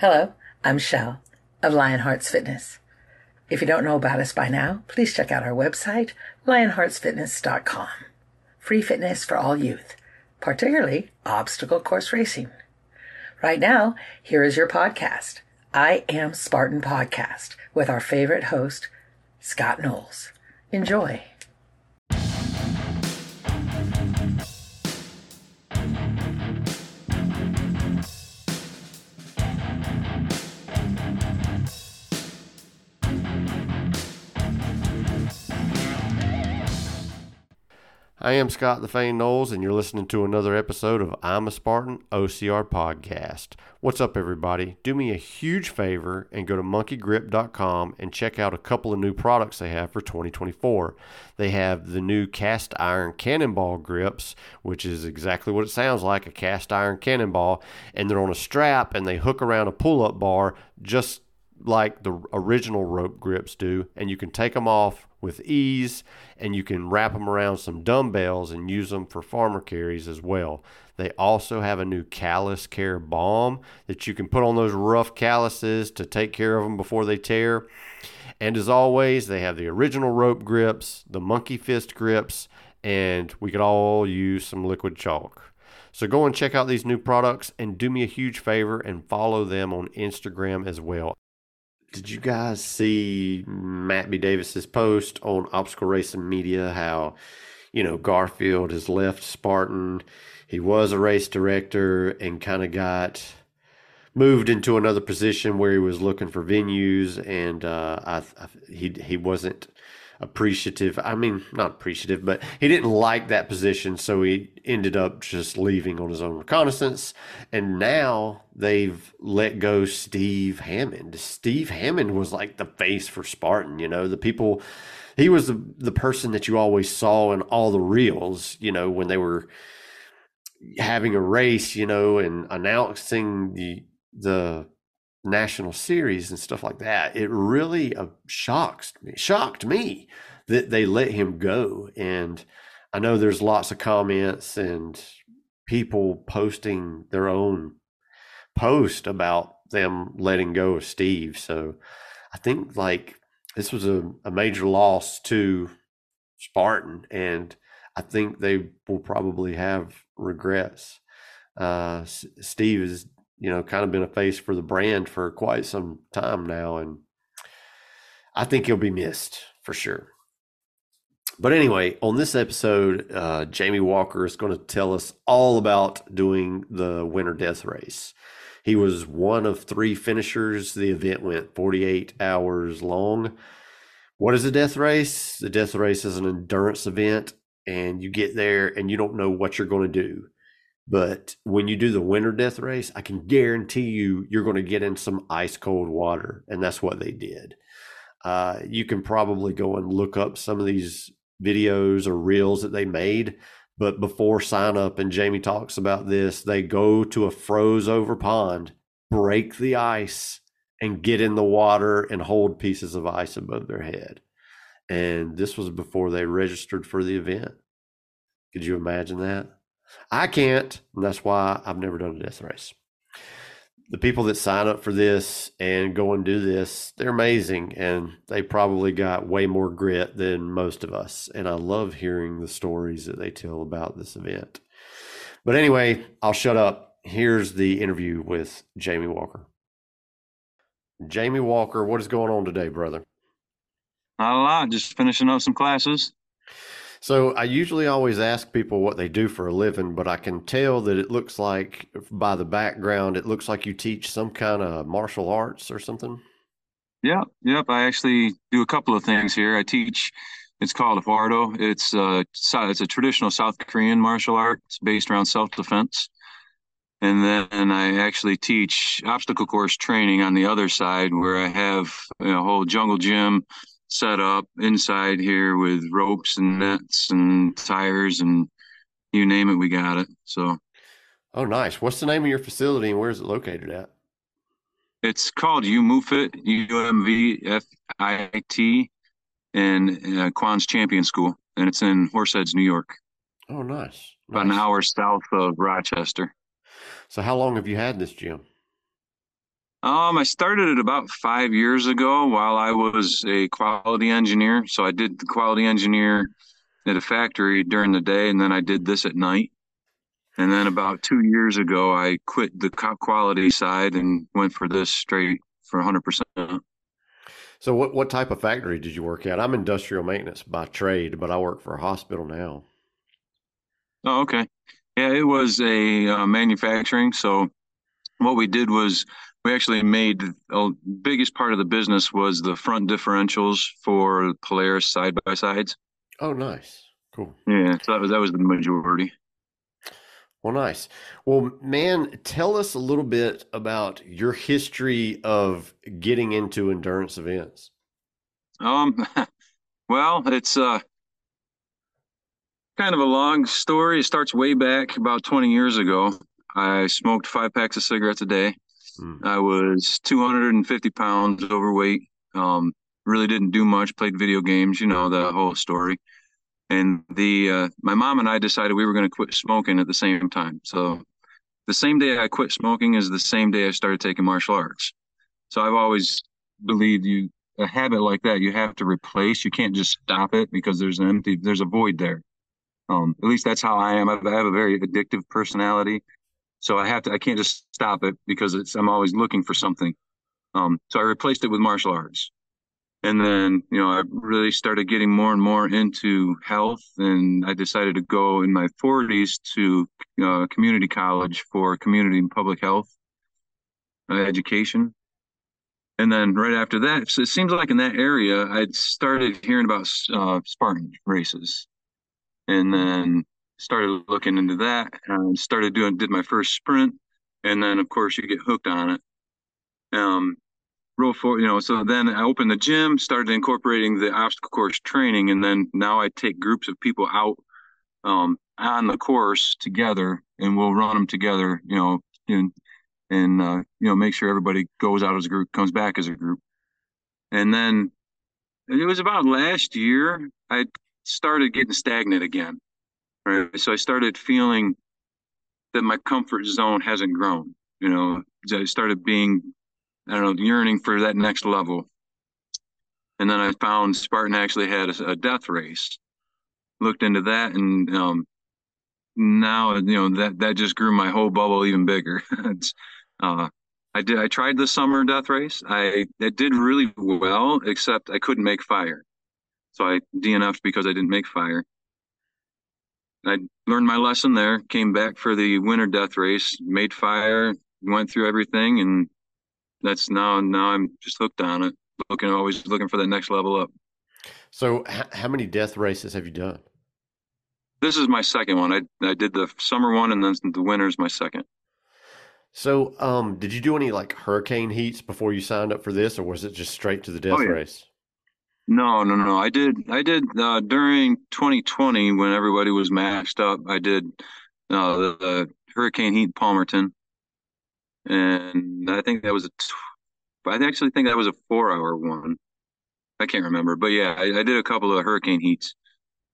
Hello, I'm Shell of Lionhearts Fitness. If you don't know about us by now, please check out our website, lionheartsfitness.com. Free fitness for all youth, particularly obstacle course racing. Right now, here is your podcast, I Am Spartan Podcast, with our favorite host, Scott Knowles. Enjoy. I am Scott the Fane Knowles, and you're listening to another episode of I'm a Spartan OCR podcast. What's up, everybody? Do me a huge favor and go to monkeygrip.com and check out a couple of new products they have for 2024. They have the new cast iron cannonball grips, which is exactly what it sounds like a cast iron cannonball, and they're on a strap and they hook around a pull up bar just like the original rope grips do, and you can take them off with ease and you can wrap them around some dumbbells and use them for farmer carries as well. They also have a new callus care balm that you can put on those rough calluses to take care of them before they tear. And as always, they have the original rope grips, the monkey fist grips, and we could all use some liquid chalk. So go and check out these new products and do me a huge favor and follow them on Instagram as well. Did you guys see Matt B. Davis's post on Obstacle Racing Media? How, you know, Garfield has left Spartan. He was a race director and kind of got moved into another position where he was looking for venues, and uh, I, I, he he wasn't appreciative. I mean, not appreciative, but he didn't like that position, so he ended up just leaving on his own reconnaissance. And now they've let go Steve Hammond. Steve Hammond was like the face for Spartan, you know, the people he was the the person that you always saw in all the reels, you know, when they were having a race, you know, and announcing the the national series and stuff like that, it really uh, shocked me. Shocked me that they let him go. And I know there's lots of comments and people posting their own post about them letting go of Steve. So I think like this was a, a major loss to Spartan, and I think they will probably have regrets. Uh, Steve is you know, kind of been a face for the brand for quite some time now. And I think he'll be missed for sure. But anyway, on this episode, uh, Jamy Walker is going to tell us all about doing the winter death race. He was one of three finishers. The event went 48 hours long. What is a death race? The death race is an endurance event, and you get there and you don't know what you're going to do. But when you do the winter death race, I can guarantee you, you're going to get in some ice cold water. And that's what they did. Uh, you can probably go and look up some of these videos or reels that they made. But before sign up, and Jamy talks about this, they go to a froze over pond, break the ice, and get in the water and hold pieces of ice above their head. And this was before they registered for the event. Could you imagine that? I can't, and that's why I've never done a death race. The people that sign up for this and go and do this, they're amazing, and they probably got way more grit than most of us. And I love hearing the stories that they tell about this event. But anyway, I'll shut up. Here's the interview with Jamy Walker. Jamy Walker, what is going on today, brother? Not a lot. Just finishing up some classes. So I usually always ask people what they do for a living, but I can tell that it looks like by the background, it looks like you teach some kind of martial arts or something. Yeah, yep. I actually do a couple of things here. I teach. It's called Fardo. It's uh, it's a traditional South Korean martial art. It's based around self defense. And then I actually teach obstacle course training on the other side, where I have a whole jungle gym set up inside here with ropes and nets and tires and you name it, we got it. So, oh, nice. What's the name of your facility and where is it located at? It's called UMUFIT, U M V F I T, and uh, Kwan's Champion School, and it's in Horseheads, New York. Oh, nice. About nice. an hour south of Rochester. So, how long have you had this gym? Um, I started it about five years ago while I was a quality engineer. So I did the quality engineer at a factory during the day, and then I did this at night. And then about two years ago, I quit the quality side and went for this straight for 100%. So, what, what type of factory did you work at? I'm industrial maintenance by trade, but I work for a hospital now. Oh, okay. Yeah, it was a uh, manufacturing. So, what we did was we actually made the biggest part of the business was the front differentials for Polaris side by sides. Oh, nice, cool. Yeah, so that was that was the majority. Well, nice. Well, man, tell us a little bit about your history of getting into endurance events. Um, well, it's uh kind of a long story. It starts way back about 20 years ago. I smoked five packs of cigarettes a day. Mm. I was 250 pounds overweight. Um, really didn't do much. Played video games. You know the whole story. And the uh, my mom and I decided we were going to quit smoking at the same time. So the same day I quit smoking is the same day I started taking martial arts. So I've always believed you a habit like that you have to replace. You can't just stop it because there's an empty there's a void there. Um, at least that's how I am. I have a very addictive personality. So I have to, I can't just stop it because it's, I'm always looking for something. Um, so I replaced it with martial arts. And then, you know, I really started getting more and more into health. And I decided to go in my 40s to uh, community college for community and public health uh, education. And then right after that, so it seems like in that area, I'd started hearing about uh, Spartan races. And then started looking into that and started doing did my first sprint and then of course you get hooked on it. Um roll for you know so then i opened the gym started incorporating the obstacle course training and then now i take groups of people out um on the course together and we'll run them together you know and and uh, you know make sure everybody goes out as a group comes back as a group. And then it was about last year i started getting stagnant again Right. So I started feeling that my comfort zone hasn't grown. You know, I started being, I don't know, yearning for that next level. And then I found Spartan actually had a, a death race. Looked into that, and um, now you know that that just grew my whole bubble even bigger. uh, I did. I tried the summer death race. I it did really well, except I couldn't make fire, so I DNF'd because I didn't make fire. I learned my lesson there, came back for the winter death race, made fire, went through everything, and that's now now I'm just hooked on it. Looking always looking for the next level up. So, h- how many death races have you done? This is my second one. I I did the summer one, and then the winter is my second. So, um, did you do any like hurricane heats before you signed up for this, or was it just straight to the death oh, yeah. race? No, no, no. I did. I did uh, during 2020 when everybody was mashed up. I did uh, the, the, Hurricane Heat Palmerton, and I think that was a. T- I actually think that was a four-hour one. I can't remember, but yeah, I, I did a couple of hurricane heats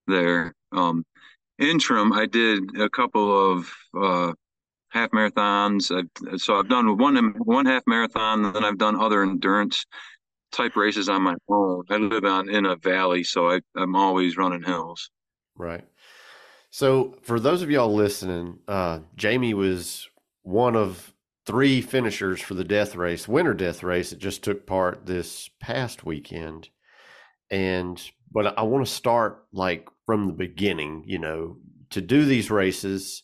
there. Um, interim, I did a couple of uh, half marathons. I've, so I've done one one half marathon, and then I've done other endurance type races on my own. I live on in a valley, so I, I'm always running hills. Right. So for those of y'all listening, uh, Jamy was one of three finishers for the death race, winter death race. It just took part this past weekend. And, but I want to start like from the beginning, you know, to do these races,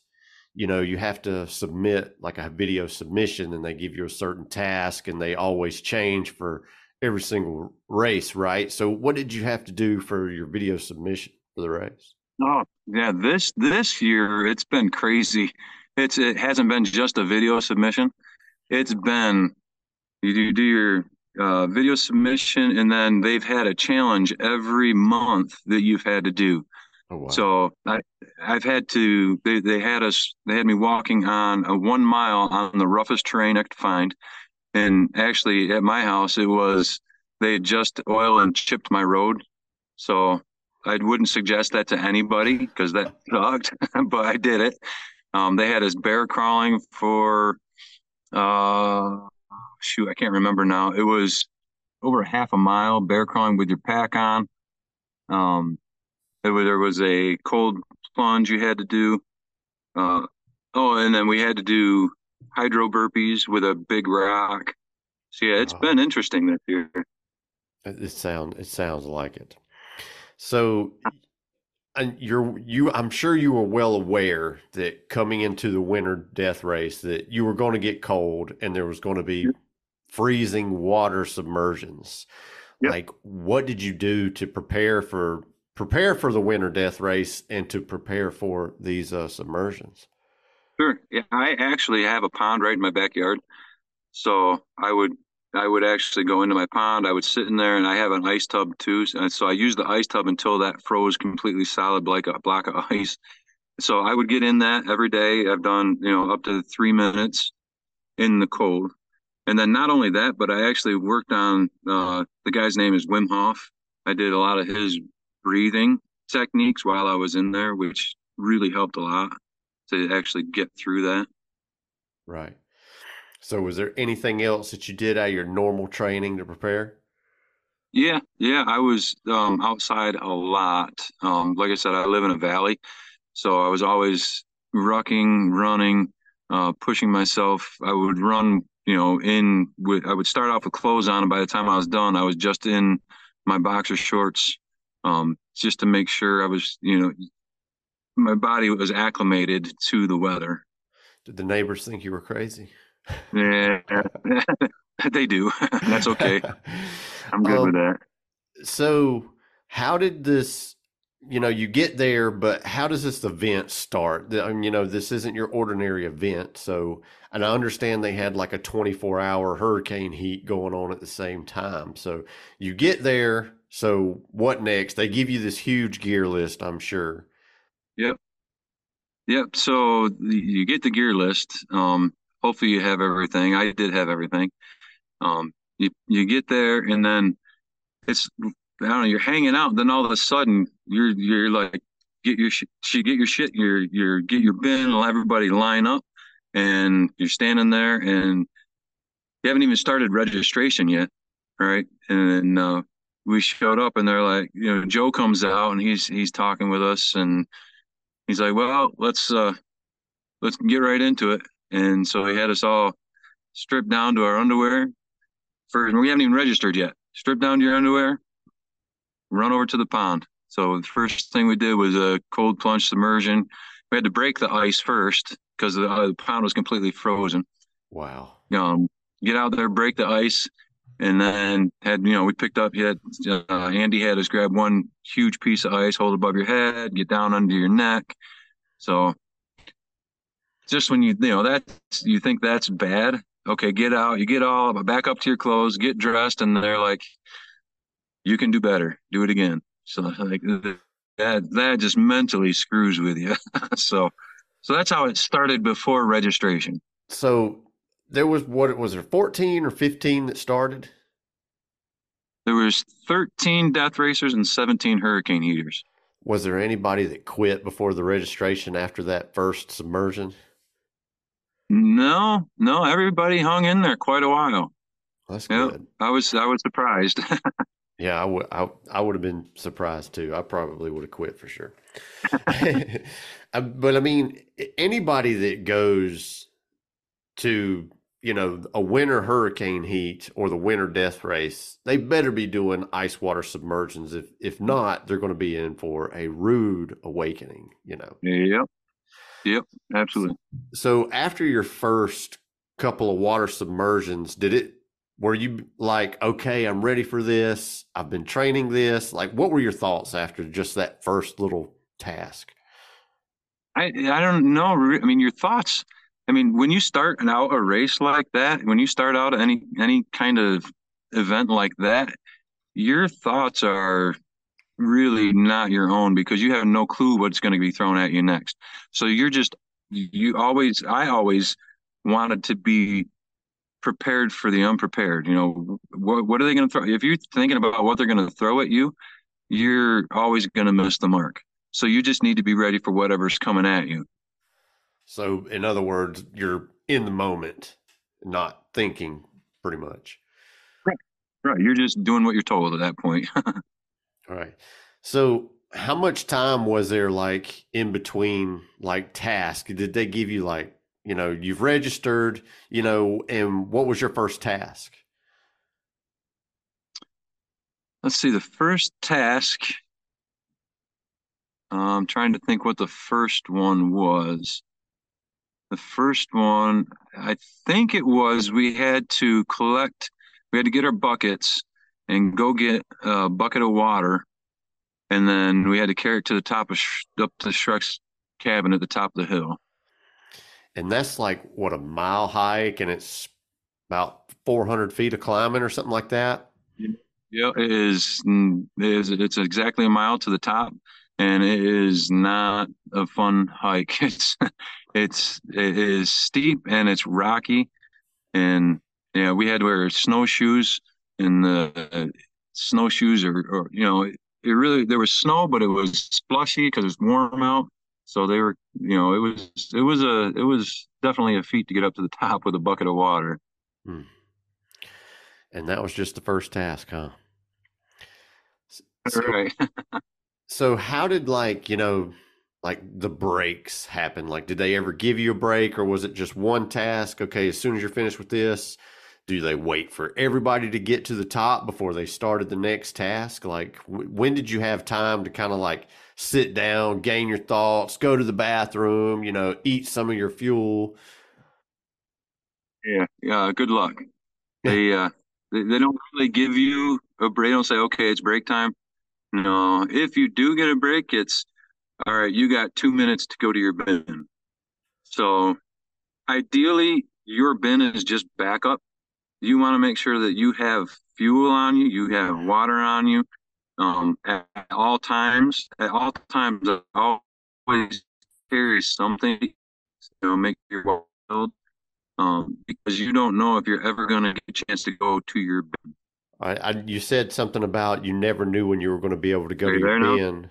you know, you have to submit like a video submission and they give you a certain task and they always change for every single race, right? So what did you have to do for your video submission for the race? Oh, yeah, this this year it's been crazy. It's it hasn't been just a video submission. It's been you do, do your uh, video submission and then they've had a challenge every month that you've had to do. Oh, wow. So I I've had to they, they had us they had me walking on a one mile on the roughest terrain I could find and actually, at my house, it was they just oil and chipped my road. So I wouldn't suggest that to anybody because that sucked, but I did it. Um, they had us bear crawling for uh, shoot, I can't remember now. It was over a half a mile bear crawling with your pack on. Um, it was, there was a cold plunge you had to do. Uh, oh, and then we had to do hydro burpees with a big rock. So yeah, it's Wow. been interesting this year. It it sound it sounds like it. So, and you're you. I'm sure you were well aware that coming into the winter death race that you were going to get cold and there was going to be freezing water submersions. Yep. Like, what did you do to prepare for prepare for the winter death race and to prepare for these uh, submersions? Sure. Yeah, I actually have a pond right in my backyard. So I would I would actually go into my pond. I would sit in there and I have an ice tub too. So I use the ice tub until that froze completely solid like a block of ice. So I would get in that every day. I've done, you know, up to three minutes in the cold. And then not only that, but I actually worked on uh, the guy's name is Wim Hof. I did a lot of his breathing techniques while I was in there, which really helped a lot to actually get through that. Right. So, was there anything else that you did out of your normal training to prepare? Yeah, yeah, I was um, outside a lot. Um, like I said, I live in a valley, so I was always rucking, running, uh, pushing myself. I would run, you know, in with. I would start off with clothes on, and by the time I was done, I was just in my boxer shorts, um, just to make sure I was, you know, my body was acclimated to the weather. Did the neighbors think you were crazy? Yeah, they do. That's okay. I'm good with Um, that. So, how did this, you know, you get there, but how does this event start? I mean, you know, this isn't your ordinary event. So, and I understand they had like a 24 hour hurricane heat going on at the same time. So, you get there. So, what next? They give you this huge gear list, I'm sure. Yep. Yep. So you get the gear list. Um, hopefully you have everything. I did have everything. Um, you you get there and then it's I don't know. You're hanging out. Then all of a sudden you're you're like get your shit. Get your shit. Your your get your bin. Everybody line up, and you're standing there and you haven't even started registration yet, right? And uh, we showed up and they're like, you know, Joe comes out and he's he's talking with us and he's like, well, let's uh let's get right into it. And so he had us all stripped down to our underwear. First, we haven't even registered yet. Strip down to your underwear, run over to the pond. So the first thing we did was a cold plunge submersion. We had to break the ice first because the, uh, the pond was completely frozen. Wow. Um, get out there, break the ice, and then had you know we picked up. He had uh, Andy had us grab one huge piece of ice, hold above your head, get down under your neck. So just when you you know that you think that's bad, okay, get out. You get all back up to your clothes, get dressed, and they're like, you can do better. Do it again. So like that that just mentally screws with you. so so that's how it started before registration. So, there was what was there 14 or 15 that started? There was 13 death racers and 17 hurricane heaters. Was there anybody that quit before the registration after that first submersion? No, no, everybody hung in there quite a while. That's Yeah. good. I was I was surprised. Yeah, I would. I, I would have been surprised too. I probably would have quit for sure. Uh, but I mean, anybody that goes to you know a winter hurricane heat or the winter death race, they better be doing ice water submersions. If if not, they're going to be in for a rude awakening. You know. yep. Yep, absolutely. So after your first couple of water submersions, did it? Were you like, okay, I'm ready for this. I've been training this. Like, what were your thoughts after just that first little task? I I don't know. I mean, your thoughts. I mean, when you start out a race like that, when you start out any any kind of event like that, your thoughts are really not your own because you have no clue what's going to be thrown at you next. So you're just you always I always wanted to be prepared for the unprepared. You know, what what are they going to throw? If you're thinking about what they're going to throw at you, you're always going to miss the mark. So you just need to be ready for whatever's coming at you. So, in other words, you're in the moment, not thinking pretty much. Right. Right. You're just doing what you're told at that point. All right. So how much time was there like in between like tasks? Did they give you like, you know, you've registered, you know, and what was your first task? Let's see, the first task. Uh, I'm trying to think what the first one was. The first one, I think it was we had to collect, we had to get our buckets and go get a bucket of water and then we had to carry it to the top of up to Shrek's cabin at the top of the hill. And that's like what a mile hike, and it's about 400 feet of climbing or something like that. Yeah, it is. Mm, it is it's exactly a mile to the top, and it is not a fun hike. It's it's it is steep and it's rocky, and yeah, we had to wear snowshoes, and the snowshoes are, or you know it really there was snow, but it was slushy because it's warm out. So they were, you know, it was it was a it was definitely a feat to get up to the top with a bucket of water. Hmm. And that was just the first task, huh? So, right. so how did like you know like the breaks happen? Like, did they ever give you a break, or was it just one task? Okay, as soon as you're finished with this, do they wait for everybody to get to the top before they started the next task like w- when did you have time to kind of like sit down gain your thoughts go to the bathroom you know eat some of your fuel yeah yeah good luck they uh they, they don't really give you a break they don't say okay it's break time no if you do get a break it's all right you got two minutes to go to your bin so ideally your bin is just backup you want to make sure that you have fuel on you, you have water on you, um, at, all times. At all times, always carry something, you know, make your well um, because you don't know if you're ever going to get a chance to go to your bin. I, I, you said something about you never knew when you were going to be able to go to your bin.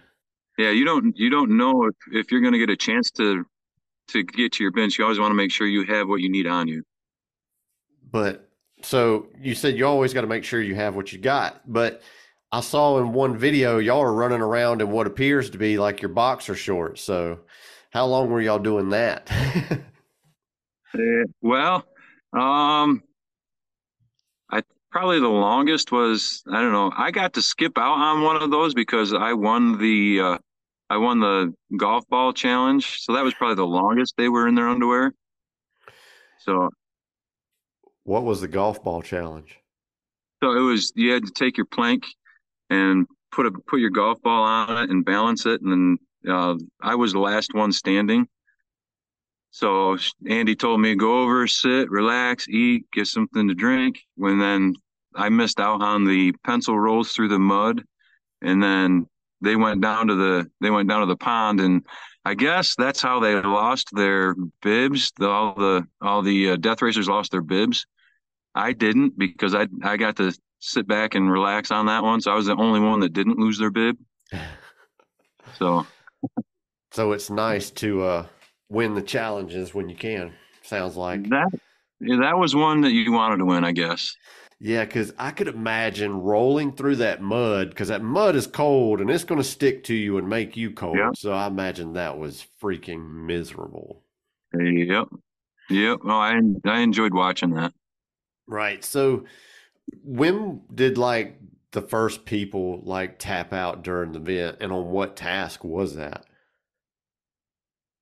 Yeah, you don't you don't know if, if you're going to get a chance to to get to your bench. You always want to make sure you have what you need on you. But so you said you always got to make sure you have what you got, but I saw in one video y'all are running around in what appears to be like your boxer shorts. So how long were y'all doing that? uh, well, um, I probably the longest was I don't know. I got to skip out on one of those because I won the uh, I won the golf ball challenge. So that was probably the longest they were in their underwear. So what was the golf ball challenge? So it was you had to take your plank and put a put your golf ball on it and balance it, and then uh, I was the last one standing. So Andy told me go over, sit, relax, eat, get something to drink. When then I missed out on the pencil rolls through the mud, and then they went down to the they went down to the pond, and I guess that's how they lost their bibs. The, all the all the uh, death racers lost their bibs. I didn't because I I got to sit back and relax on that one. So I was the only one that didn't lose their bib. So So it's nice to uh win the challenges when you can. Sounds like that that was one that you wanted to win, I guess. Yeah, because I could imagine rolling through that mud because that mud is cold and it's going to stick to you and make you cold. Yeah. So I imagine that was freaking miserable. Yep. Yep. Well, I I enjoyed watching that. Right. So when did like the first people like tap out during the event and on what task was that?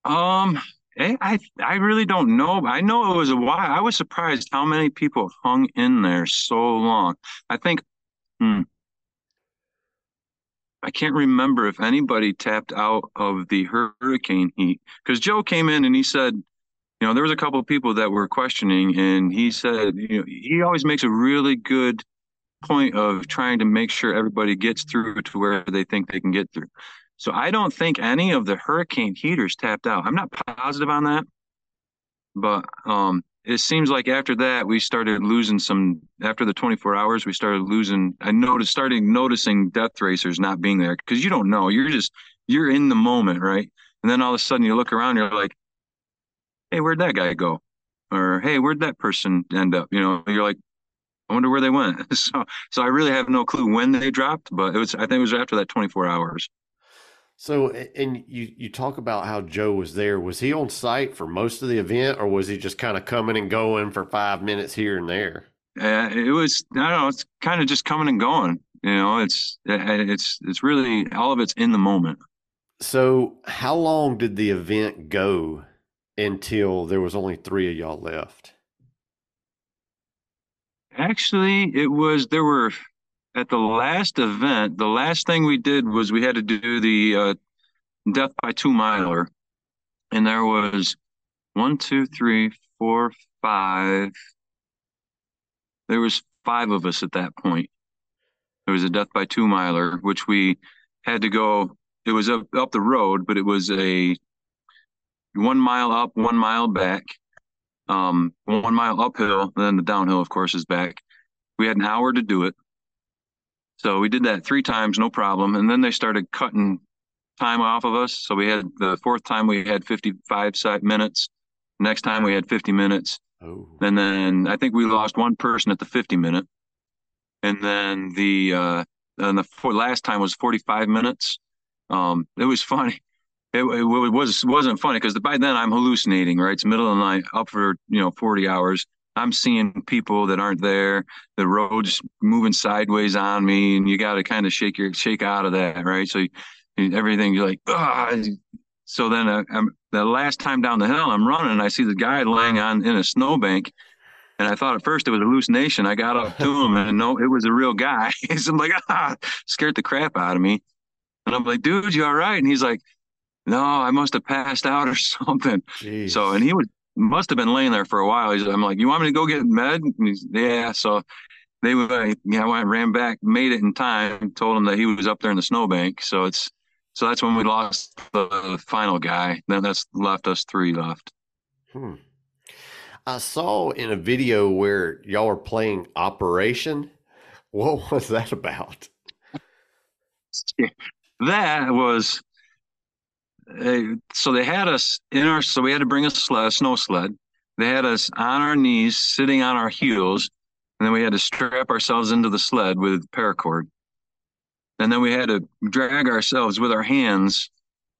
Um I I really don't know. I know it was a while. I was surprised how many people hung in there so long. I think hmm, I can't remember if anybody tapped out of the hurricane heat because Joe came in and he said you know, there was a couple of people that were questioning, and he said, you know, he always makes a really good point of trying to make sure everybody gets through to where they think they can get through. So I don't think any of the hurricane heaters tapped out. I'm not positive on that, but um, it seems like after that we started losing some. After the 24 hours, we started losing. I noticed, starting noticing death racers not being there because you don't know. You're just you're in the moment, right? And then all of a sudden you look around, you're like, hey, where'd that guy go? Or hey, where'd that person end up? You know, you're like, I wonder where they went. So, so I really have no clue when they dropped, but it was, I think it was after that 24 hours. So, and you you talk about how Joe was there. Was he on site for most of the event, or was he just kind of coming and going for five minutes here and there? Uh, it was, I don't know, it's kind of just coming and going. You know, it's it's it's really all of it's in the moment. So, how long did the event go until there was only three of y'all left? Actually, it was there were at the last event. The last thing we did was we had to do the uh, death by two miler, and there was one, two, three, four, five. There was five of us at that point. There was a death by two miler, which we had to go. It was up up the road, but it was a one mile up, one mile back, um, one mile uphill, and then the downhill, of course, is back. We had an hour to do it. So we did that three times, no problem. And then they started cutting time off of us. So we had the fourth time we had 55 minutes. Next time we had 50 minutes. Oh. And then I think we lost one person at the 50 minute. And then the uh and the for, last time was 45 minutes. Um, it was funny. It, it, it was wasn't funny because by then I'm hallucinating. Right, it's middle of the night, up for you know 40 hours. I'm seeing people that aren't there. The road's moving sideways on me, and you got to kind of shake your shake out of that, right? So you, everything you're like, ah. So then uh, I'm, the last time down the hill, I'm running, and I see the guy laying on in a snowbank, and I thought at first it was a hallucination. I got up to him, and no, it was a real guy. so I'm like, ah, scared the crap out of me. And I'm like, dude, you all right? And he's like, no, I must have passed out or something. Jeez. So, and he was must have been laying there for a while. He's, I'm like, you want me to go get med? And he's, yeah. So they went, yeah, I went, ran back, made it in time, told him that he was up there in the snowbank. So it's, so that's when we lost the final guy. Then that's left us three left. Hmm. I saw in a video where y'all were playing Operation. What was that about? that was so they had us in our so we had to bring a sled, a snow sled. They had us on our knees, sitting on our heels, and then we had to strap ourselves into the sled with paracord. And then we had to drag ourselves with our hands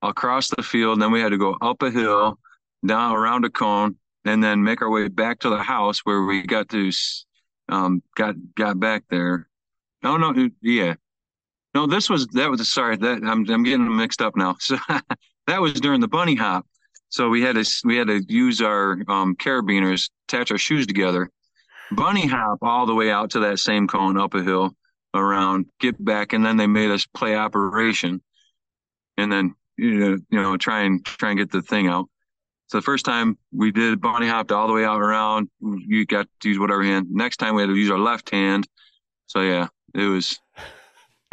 across the field. And then we had to go up a hill, down around a cone, and then make our way back to the house where we got to um got got back there. No, no, yeah. No, this was that was sorry that I'm I'm getting mixed up now. So that was during the bunny hop. So we had to we had to use our um, carabiners, attach our shoes together, bunny hop all the way out to that same cone up a hill, around, get back, and then they made us play operation, and then you know you know try and try and get the thing out. So the first time we did bunny hopped all the way out around, you got to use whatever hand. Next time we had to use our left hand. So yeah, it was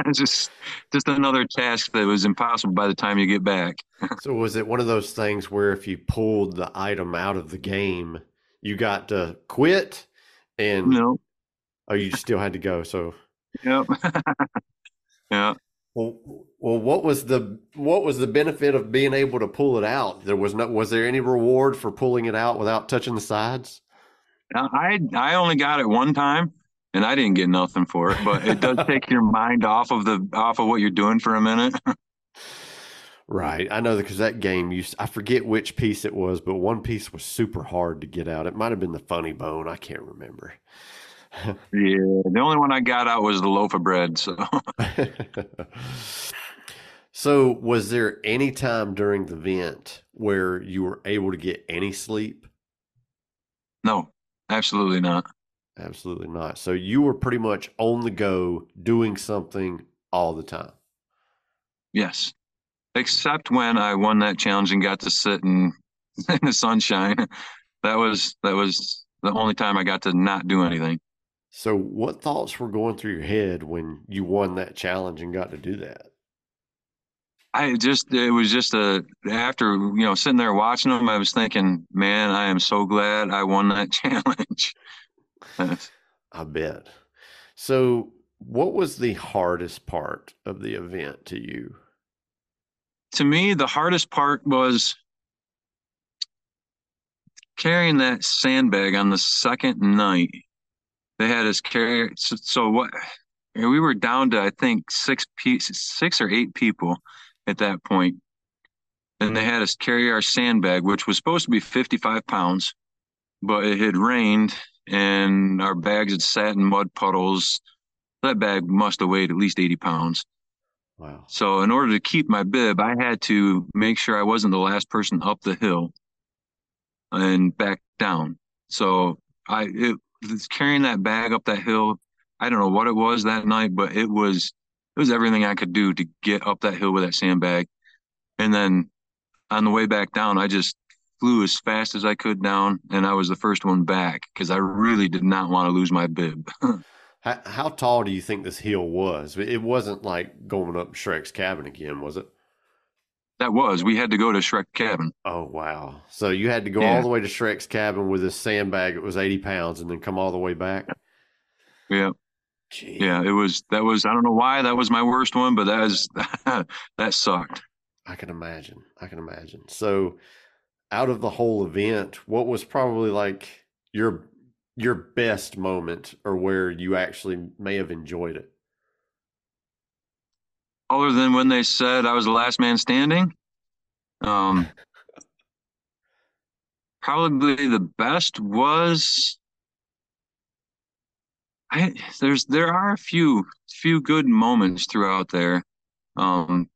just just another task that was impossible by the time you get back. so was it one of those things where if you pulled the item out of the game, you got to quit and no. Oh, you still had to go. So Yep. yeah. Well, well, what was the what was the benefit of being able to pull it out? There was no was there any reward for pulling it out without touching the sides? Uh, I I only got it one time and I didn't get nothing for it, but it does take your mind off of the off of what you're doing for a minute. right. I know because that game used I forget which piece it was, but one piece was super hard to get out. It might have been the funny bone. I can't remember. yeah, the only one I got out was the loaf of bread. So, so was there any time during the event where you were able to get any sleep? No, absolutely not. Absolutely not. So you were pretty much on the go doing something all the time. Yes. Except when I won that challenge and got to sit in, in the sunshine. That was that was the only time I got to not do anything. So what thoughts were going through your head when you won that challenge and got to do that? I just it was just a after you know sitting there watching them, I was thinking, man, I am so glad I won that challenge. I bet. So, what was the hardest part of the event to you? To me, the hardest part was carrying that sandbag on the second night. they had us carry. So, so what? We were down to I think six pieces, six or eight people at that point, and they had us carry our sandbag, which was supposed to be 55 pounds, but it had rained and our bags had sat in mud puddles. That bag must have weighed at least 80 pounds. Wow. So in order to keep my bib, I had to make sure I wasn't the last person up the hill and back down. So I it, carrying that bag up that hill. I don't know what it was that night, but it was it was everything I could do to get up that hill with that sandbag. And then on the way back down, I just flew as fast as I could down, and I was the first one back because I really did not want to lose my bib. how, how tall do you think this hill was? It wasn't like going up Shrek's cabin again, was it? That was. We had to go to Shrek's cabin. Oh wow! So you had to go Yeah. all the way to Shrek's cabin with this sandbag. It was eighty pounds, and then come all the way back. Yeah, Gee. yeah. It was. That was. I don't know why that was my worst one, but that was that sucked. I can imagine. I can imagine. So, out of the whole event, what was probably like your your best moment, or where you actually may have enjoyed it? Other than when they said I was the last man standing, um, probably the best was. I, there's there are a few few good moments throughout there. Um,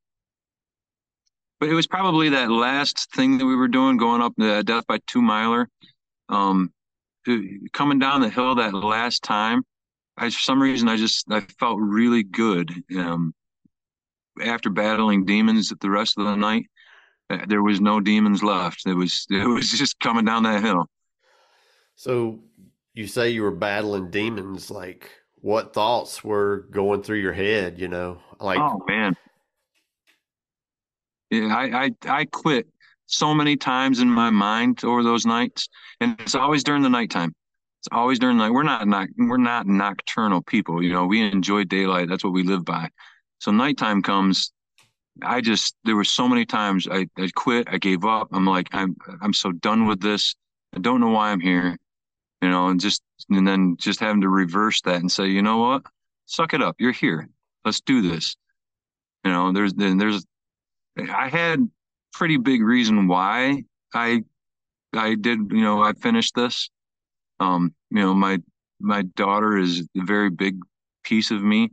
but it was probably that last thing that we were doing, going up the Death by Two Miler. Um, coming down the hill that last time, I for some reason I just I felt really good. Um, after battling demons the rest of the night, uh, there was no demons left. It was it was just coming down that hill. So, you say you were battling demons. Like, what thoughts were going through your head? You know, like, Oh man. Yeah, I, I I quit so many times in my mind over those nights, and it's always during the nighttime. It's always during the night. We're not not we're not nocturnal people, you know. We enjoy daylight. That's what we live by. So nighttime comes. I just there were so many times I, I quit. I gave up. I'm like I'm I'm so done with this. I don't know why I'm here, you know. And just and then just having to reverse that and say, you know what, suck it up. You're here. Let's do this. You know, there's then there's I had pretty big reason why I I did, you know, I finished this. Um, you know, my my daughter is a very big piece of me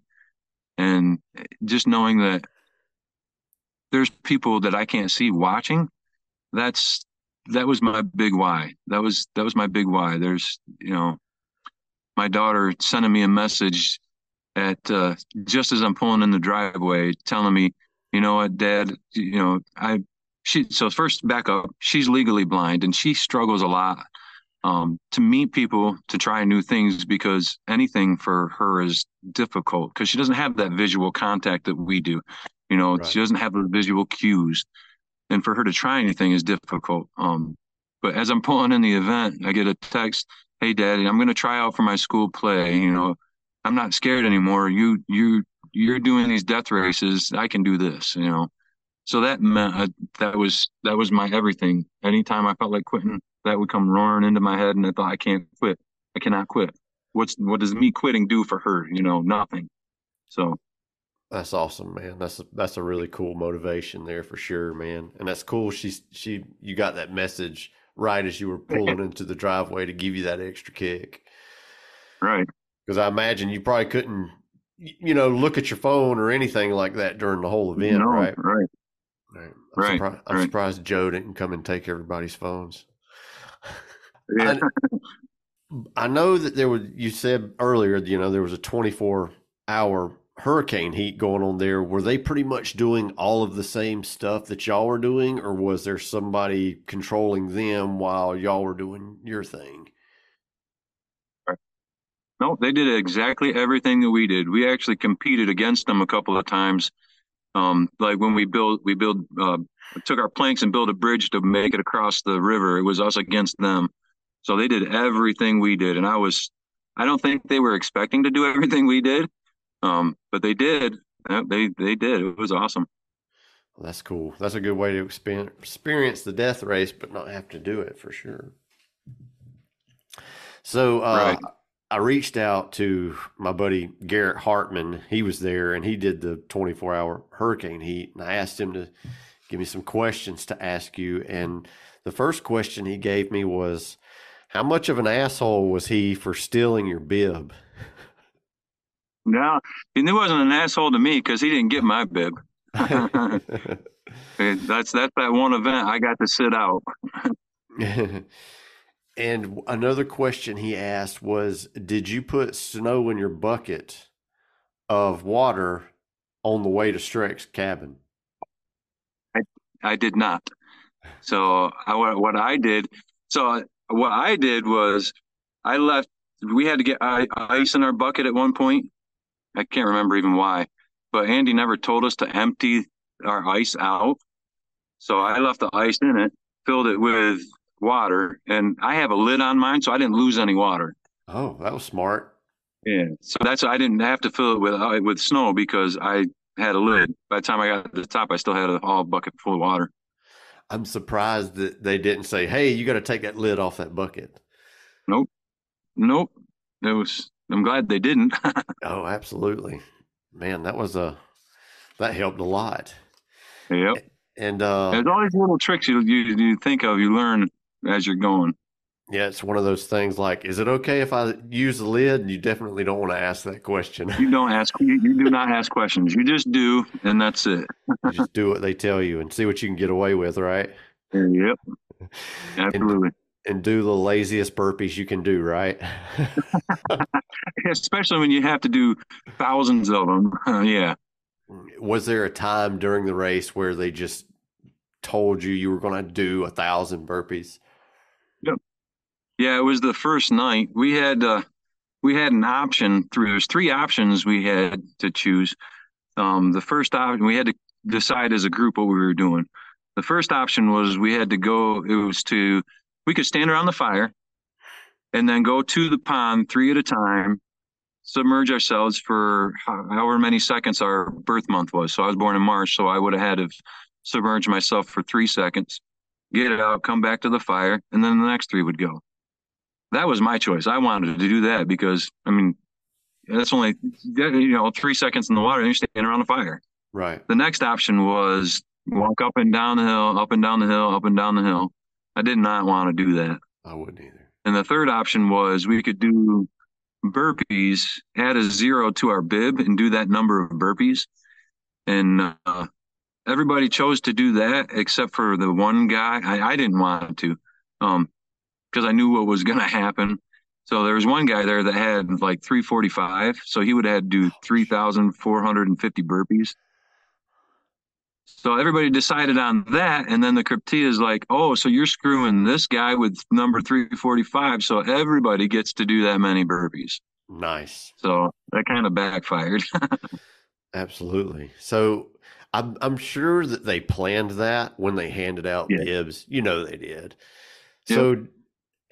and just knowing that there's people that I can't see watching, that's that was my big why. That was that was my big why. There's, you know, my daughter sending me a message at uh, just as I'm pulling in the driveway, telling me, you know what, Dad, you know, I she so first back up, she's legally blind and she struggles a lot um, to meet people to try new things because anything for her is difficult because she doesn't have that visual contact that we do. You know, Right. she doesn't have the visual cues, and for her to try anything is difficult. Um, but as I'm pulling in the event, I get a text, "Hey, Daddy, I'm going to try out for my school play. You know, I'm not scared anymore. You, you, you're doing these death races. I can do this. You know." So that meant uh, that was that was my everything. Anytime I felt like quitting, that would come roaring into my head, and I thought, I can't quit. I cannot quit. What's what does me quitting do for her? You know, nothing. So That's awesome, man. That's a, that's a really cool motivation there for sure, man. And that's cool. She she you got that message right as you were pulling into the driveway to give you that extra kick. right, Because I imagine you probably couldn't, you know, look at your phone or anything like that during the whole event, no, right? right. Right. I'm, Right, surprised, I'm right. surprised Joe didn't come and take everybody's phones. Yeah. I know that there was, you said earlier, you know, there was a 24 hour hurricane heat going on there. Were they pretty much doing all of the same stuff that y'all were doing, or was there somebody controlling them while y'all were doing your thing? No, they did exactly everything that we did. We actually competed against them a couple of times. Um, like when we built, we built, uh, took our planks and built a bridge to make it across the river. It was us against them. So they did everything we did, and I was, I don't think they were expecting to do everything we did, um, but they did. They they did. It was awesome. Well, that's cool. That's a good way to experience the death race, but not have to do it for sure. So, uh, Right. I reached out to my buddy Garrett Hartman. He was there and he did the 24 hour hurricane heat. And I asked him to give me some questions to ask you. And the first question he gave me was, How much of an asshole was he for stealing your bib? No, he wasn't an asshole to me because he didn't get my bib. that's that's that one event I got to sit out. and another question he asked was, "Did you put snow in your bucket of water on the way to Shrek's cabin?" I I did not. So I, what I did, so uh, what I did was I left. We had to get ice in our bucket at one point. I can't remember even why, but Andy never told us to empty our ice out. So I left the ice in it, filled it with water, and I have a lid on mine, so I didn't lose any water. Oh, that was smart. Yeah, so that's I didn't have to fill it with uh, with snow because I had a lid. By the time I got to the top, I still had a whole bucket full of water. I'm surprised that they didn't say, "Hey, you got to take that lid off that bucket." Nope, nope. It was. I'm glad they didn't. oh, absolutely, man. That was a that helped a lot. Yep. And uh, there's all these little tricks you, you you think of, you learn as you're going. Yeah, it's one of those things like, is it okay if I use the lid? You definitely don't want to ask that question. You don't ask, you, you do not ask questions. You just do, and that's it. just do what they tell you and see what you can get away with, right? Yep. Absolutely. And, and do the laziest burpees you can do, right? Especially when you have to do thousands of them. Uh, yeah. Was there a time during the race where they just told you you were going to do a thousand burpees? Yeah, it was the first night. We had uh, we had an option through. There's three options we had to choose. Um, the first option we had to decide as a group what we were doing. The first option was we had to go. It was to we could stand around the fire, and then go to the pond three at a time, submerge ourselves for however many seconds our birth month was. So I was born in March, so I would have had to submerge myself for three seconds, get it out, come back to the fire, and then the next three would go. That was my choice. I wanted to do that because I mean, that's only you know three seconds in the water and you're standing around the fire. Right. The next option was walk up and down the hill, up and down the hill, up and down the hill. I did not want to do that. I wouldn't either. And the third option was we could do burpees, add a zero to our bib, and do that number of burpees. And uh, everybody chose to do that except for the one guy. I, I didn't want to, um, because I knew what was going to happen. So there was one guy there that had like 345. So he would have had to do 3,450 burpees. So everybody decided on that. And then the CRIPTEA is like, oh, so you're screwing this guy with number 345. So everybody gets to do that many burpees. Nice. So that kind of backfired. Absolutely. So I'm I'm sure that they planned that when they handed out yeah. bibs. You know they did. So yep.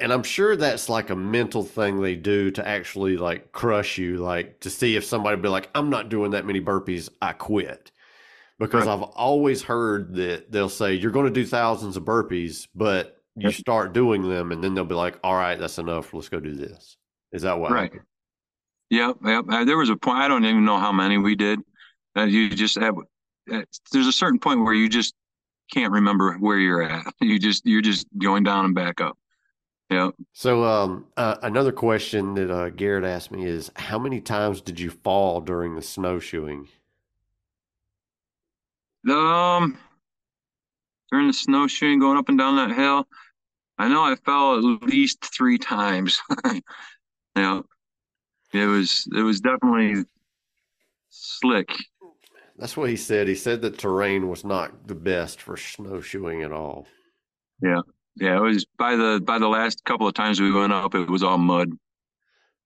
And I'm sure that's like a mental thing they do to actually like crush you, like to see if somebody be like, I'm not doing that many burpees, I quit. Because right. I've always heard that they'll say you're going to do thousands of burpees, but you yep. start doing them and then they'll be like, All right, that's enough. Let's go do this. Is that what right. Yep, yep. Uh, there was a point I don't even know how many we did. Uh, you just have there's a certain point where you just can't remember where you're at. You just you're just going down and back up. Yeah. So um, uh, another question that uh, Garrett asked me is, how many times did you fall during the snowshoeing? Um, during the snowshoeing, going up and down that hill, I know I fell at least three times. yeah, it was it was definitely slick that's what he said. He said that terrain was not the best for snowshoeing at all. Yeah. Yeah, it was by the by the last couple of times we went up, it was all mud.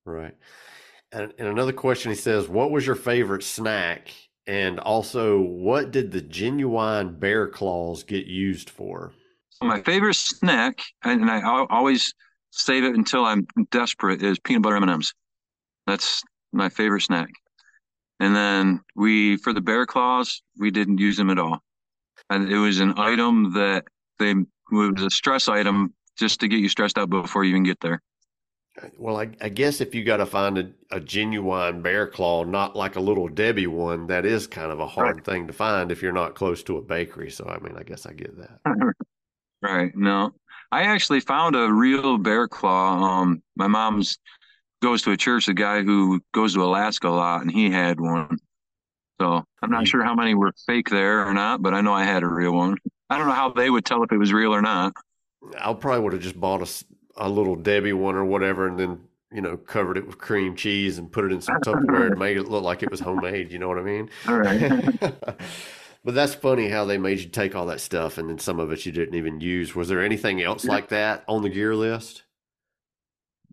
Right. And, and another question he says, what was your favorite snack? And also, what did the genuine bear claws get used for? My favorite snack, and I always save it until I'm desperate, is peanut butter M&Ms. That's my favorite snack. And then we, for the bear claws, we didn't use them at all. And it was an item that they, was a stress item just to get you stressed out before you even get there. Well, I, I guess if you got to find a, a genuine bear claw, not like a little Debbie one, that is kind of a hard right. thing to find if you're not close to a bakery. So, I mean, I guess I get that. right. No, I actually found a real bear claw. Um, my mom's goes to a church, a guy who goes to Alaska a lot, and he had one. So I'm not mm-hmm. sure how many were fake there or not, but I know I had a real one. I don't know how they would tell if it was real or not. I probably would have just bought a, a little Debbie one or whatever, and then you know covered it with cream cheese and put it in some Tupperware and made it look like it was homemade. You know what I mean? All right. but that's funny how they made you take all that stuff and then some of it you didn't even use. Was there anything else like that on the gear list?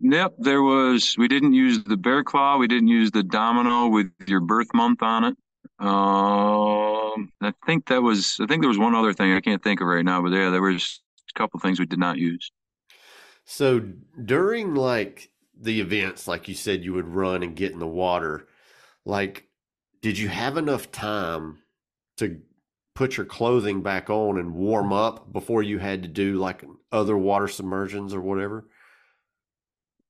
Yep, there was. We didn't use the bear claw. We didn't use the domino with your birth month on it. Um, I think that was. I think there was one other thing I can't think of right now, but yeah, there was a couple things we did not use. So during like the events, like you said, you would run and get in the water. Like, did you have enough time to put your clothing back on and warm up before you had to do like other water submersions or whatever?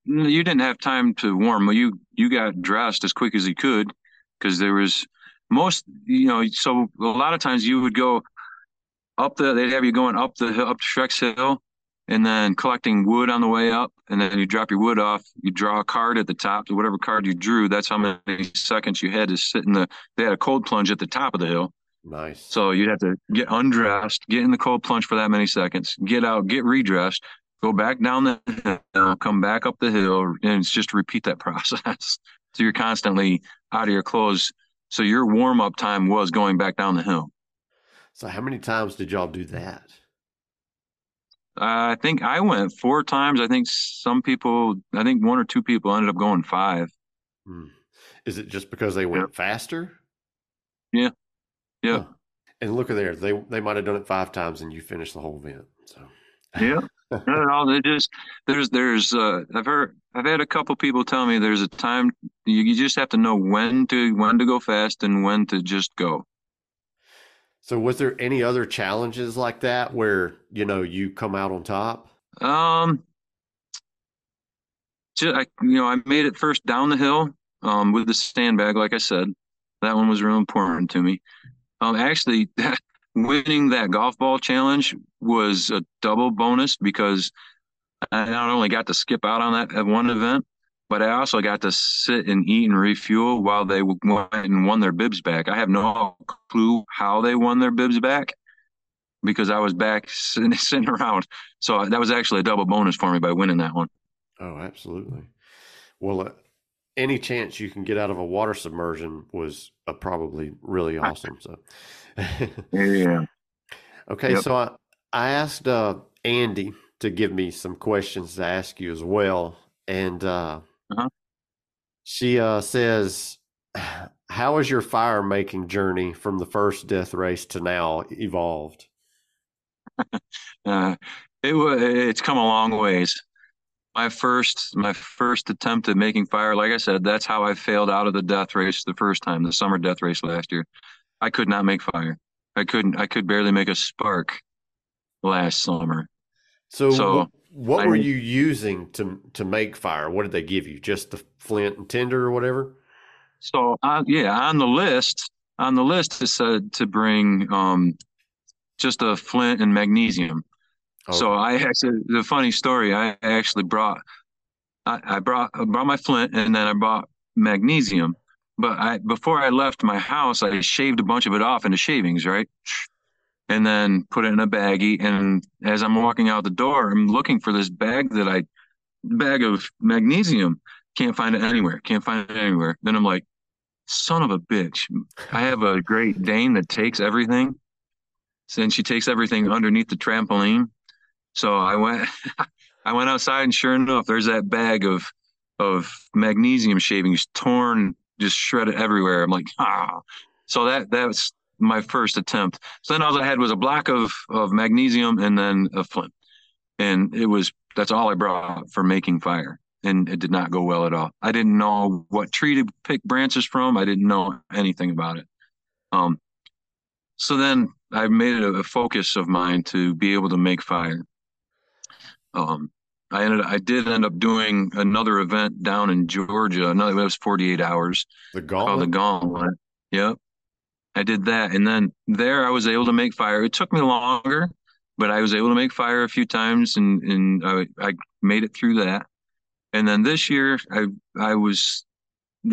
You didn't have time to warm. You you got dressed as quick as you could because there was most you know. So a lot of times you would go up the. They'd have you going up the hill, up Shrek's Hill, and then collecting wood on the way up, and then you drop your wood off. You draw a card at the top. So whatever card you drew, that's how many seconds you had to sit in the. They had a cold plunge at the top of the hill. Nice. So you'd have to get undressed, get in the cold plunge for that many seconds, get out, get redressed, go back down the hill, come back up the hill, and it's just repeat that process. so you're constantly out of your clothes. So your warm up time was going back down the hill. So how many times did y'all do that? Uh, I think I went four times. I think some people, I think one or two people ended up going five. Hmm. Is it just because they went faster? Yeah. Yeah. Huh. And look at there, they they might have done it five times and you finished the whole event. So yeah. No, no, they just there's there's uh I've heard I've had a couple people tell me there's a time you, you just have to know when to when to go fast and when to just go. So was there any other challenges like that where, you know, you come out on top? Um just, I you know, I made it first down the hill um with the sandbag like I said. That one was real important to me. Um actually winning that golf ball challenge was a double bonus because I not only got to skip out on that at one event, but I also got to sit and eat and refuel while they went and won their bibs back. I have no clue how they won their bibs back because I was back sitting, sitting around. So that was actually a double bonus for me by winning that one. Oh, absolutely. Well, uh, any chance you can get out of a water submersion was uh, probably really awesome. So, yeah. Okay, yep. so I, I asked uh, Andy to give me some questions to ask you as well, and uh, uh-huh. She uh, says, "How has your fire making journey from the first death race to now evolved?" uh, it it's come a long ways. My first my first attempt at making fire, like I said, that's how I failed out of the death race the first time, the summer death race last year. I could not make fire. I couldn't. I could barely make a spark last summer. So, so what I, were you using to to make fire? What did they give you? Just the flint and tinder or whatever? So uh, yeah, on the list, on the list it said to bring um, just a flint and magnesium. Oh. So I actually the funny story, I actually brought I, I brought I brought my flint and then I brought magnesium. But I before I left my house, I shaved a bunch of it off into shavings, right? and then put it in a baggie. And as I'm walking out the door, I'm looking for this bag that I bag of magnesium. Can't find it anywhere. Can't find it anywhere. Then I'm like, son of a bitch. I have a Great Dane that takes everything. And she takes everything underneath the trampoline. So I went I went outside and sure enough, there's that bag of of magnesium shavings torn, just shredded everywhere. I'm like, ah. So that that's my first attempt. So then all I had was a block of of magnesium and then a flint, and it was that's all I brought for making fire, and it did not go well at all. I didn't know what tree to pick branches from. I didn't know anything about it. Um, so then I made it a, focus of mine to be able to make fire. Um, I ended I did end up doing another event down in Georgia. Another it was 48 hours. The Called the gauntlet. Gauntlet. Yep. I did that. And then there I was able to make fire. It took me longer, but I was able to make fire a few times and, and I, I made it through that. And then this year I I was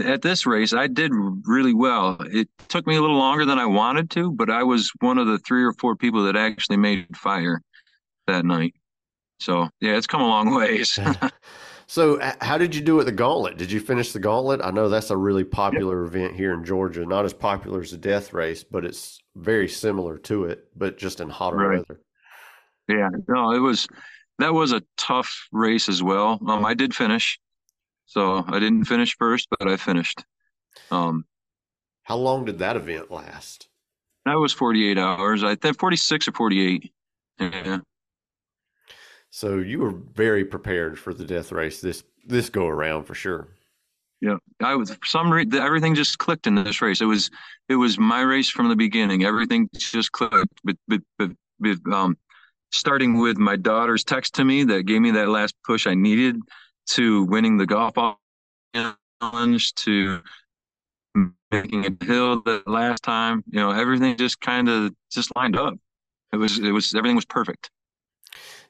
at this race, I did really well. It took me a little longer than I wanted to, but I was one of the three or four people that actually made fire that night. So yeah, it's come a long ways. So, how did you do at the gauntlet? Did you finish the gauntlet? I know that's a really popular event here in Georgia. Not as popular as the death race, but it's very similar to it, but just in hotter Right. weather. Yeah, no, it was that was a tough race as well. Um, I did finish, so I didn't finish first, but I finished. Um, How long did that event last? that was 48 hours. I think 46 or 48. Yeah. So you were very prepared for the death race this this go around for sure. Yeah, I was for some everything just clicked in this race. It was it was my race from the beginning. Everything just clicked. But but but, but um, starting with my daughter's text to me that gave me that last push I needed to winning the golf challenge to making a hill the last time. You know, everything just kind of just lined up. It was it was everything was perfect.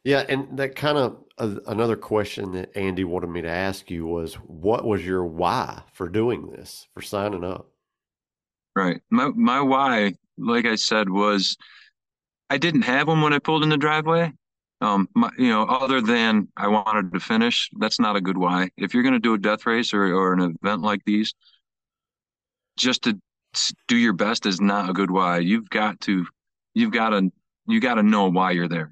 Yeah, and that kind of uh, another question that Andy wanted me to ask you was, what was your why for doing this, for signing up? Right. My my why, like I said, was I didn't have one when I pulled in the driveway. Um, my, you know, other than I wanted to finish, that's not a good why. If you're going to do a death race or, or an event like these, just to do your best is not a good why. You've got to, you've got to, you got to know why you're there.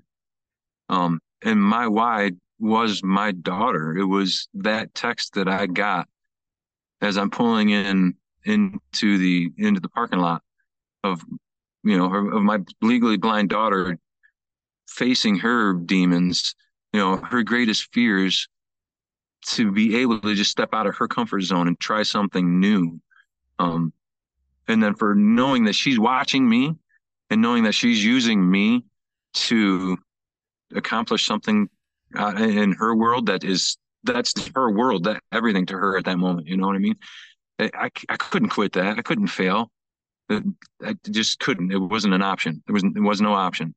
Um, and my why was my daughter. It was that text that I got as I'm pulling in into the into the parking lot of you know her, of my legally blind daughter facing her demons you know her greatest fears to be able to just step out of her comfort zone and try something new um and then for knowing that she's watching me and knowing that she's using me to accomplish something uh, in her world that is that's her world that everything to her at that moment you know what i mean I, I, I couldn't quit that. I couldn't fail. It- I just couldn't. It wasn't an option. There was it was no option.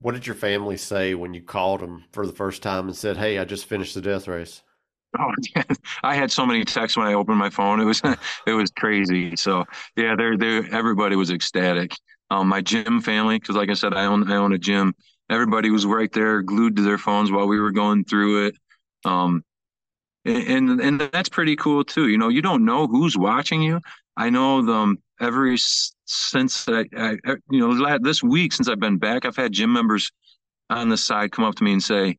What did your family say when you called them for the first time and said, "Hey, I just finished the death race"? Oh, I had so many texts when I opened my phone. It was it was crazy. So yeah, they're they're everybody was ecstatic. Um, my gym family, because like I said, I own I own a gym. Everybody was right there, glued to their phones while we were going through it. Um, and and that's pretty cool too. You know, you don't know who's watching you. I know them every since I I- you know this week since I've been back, I've had gym members on the side come up to me and say,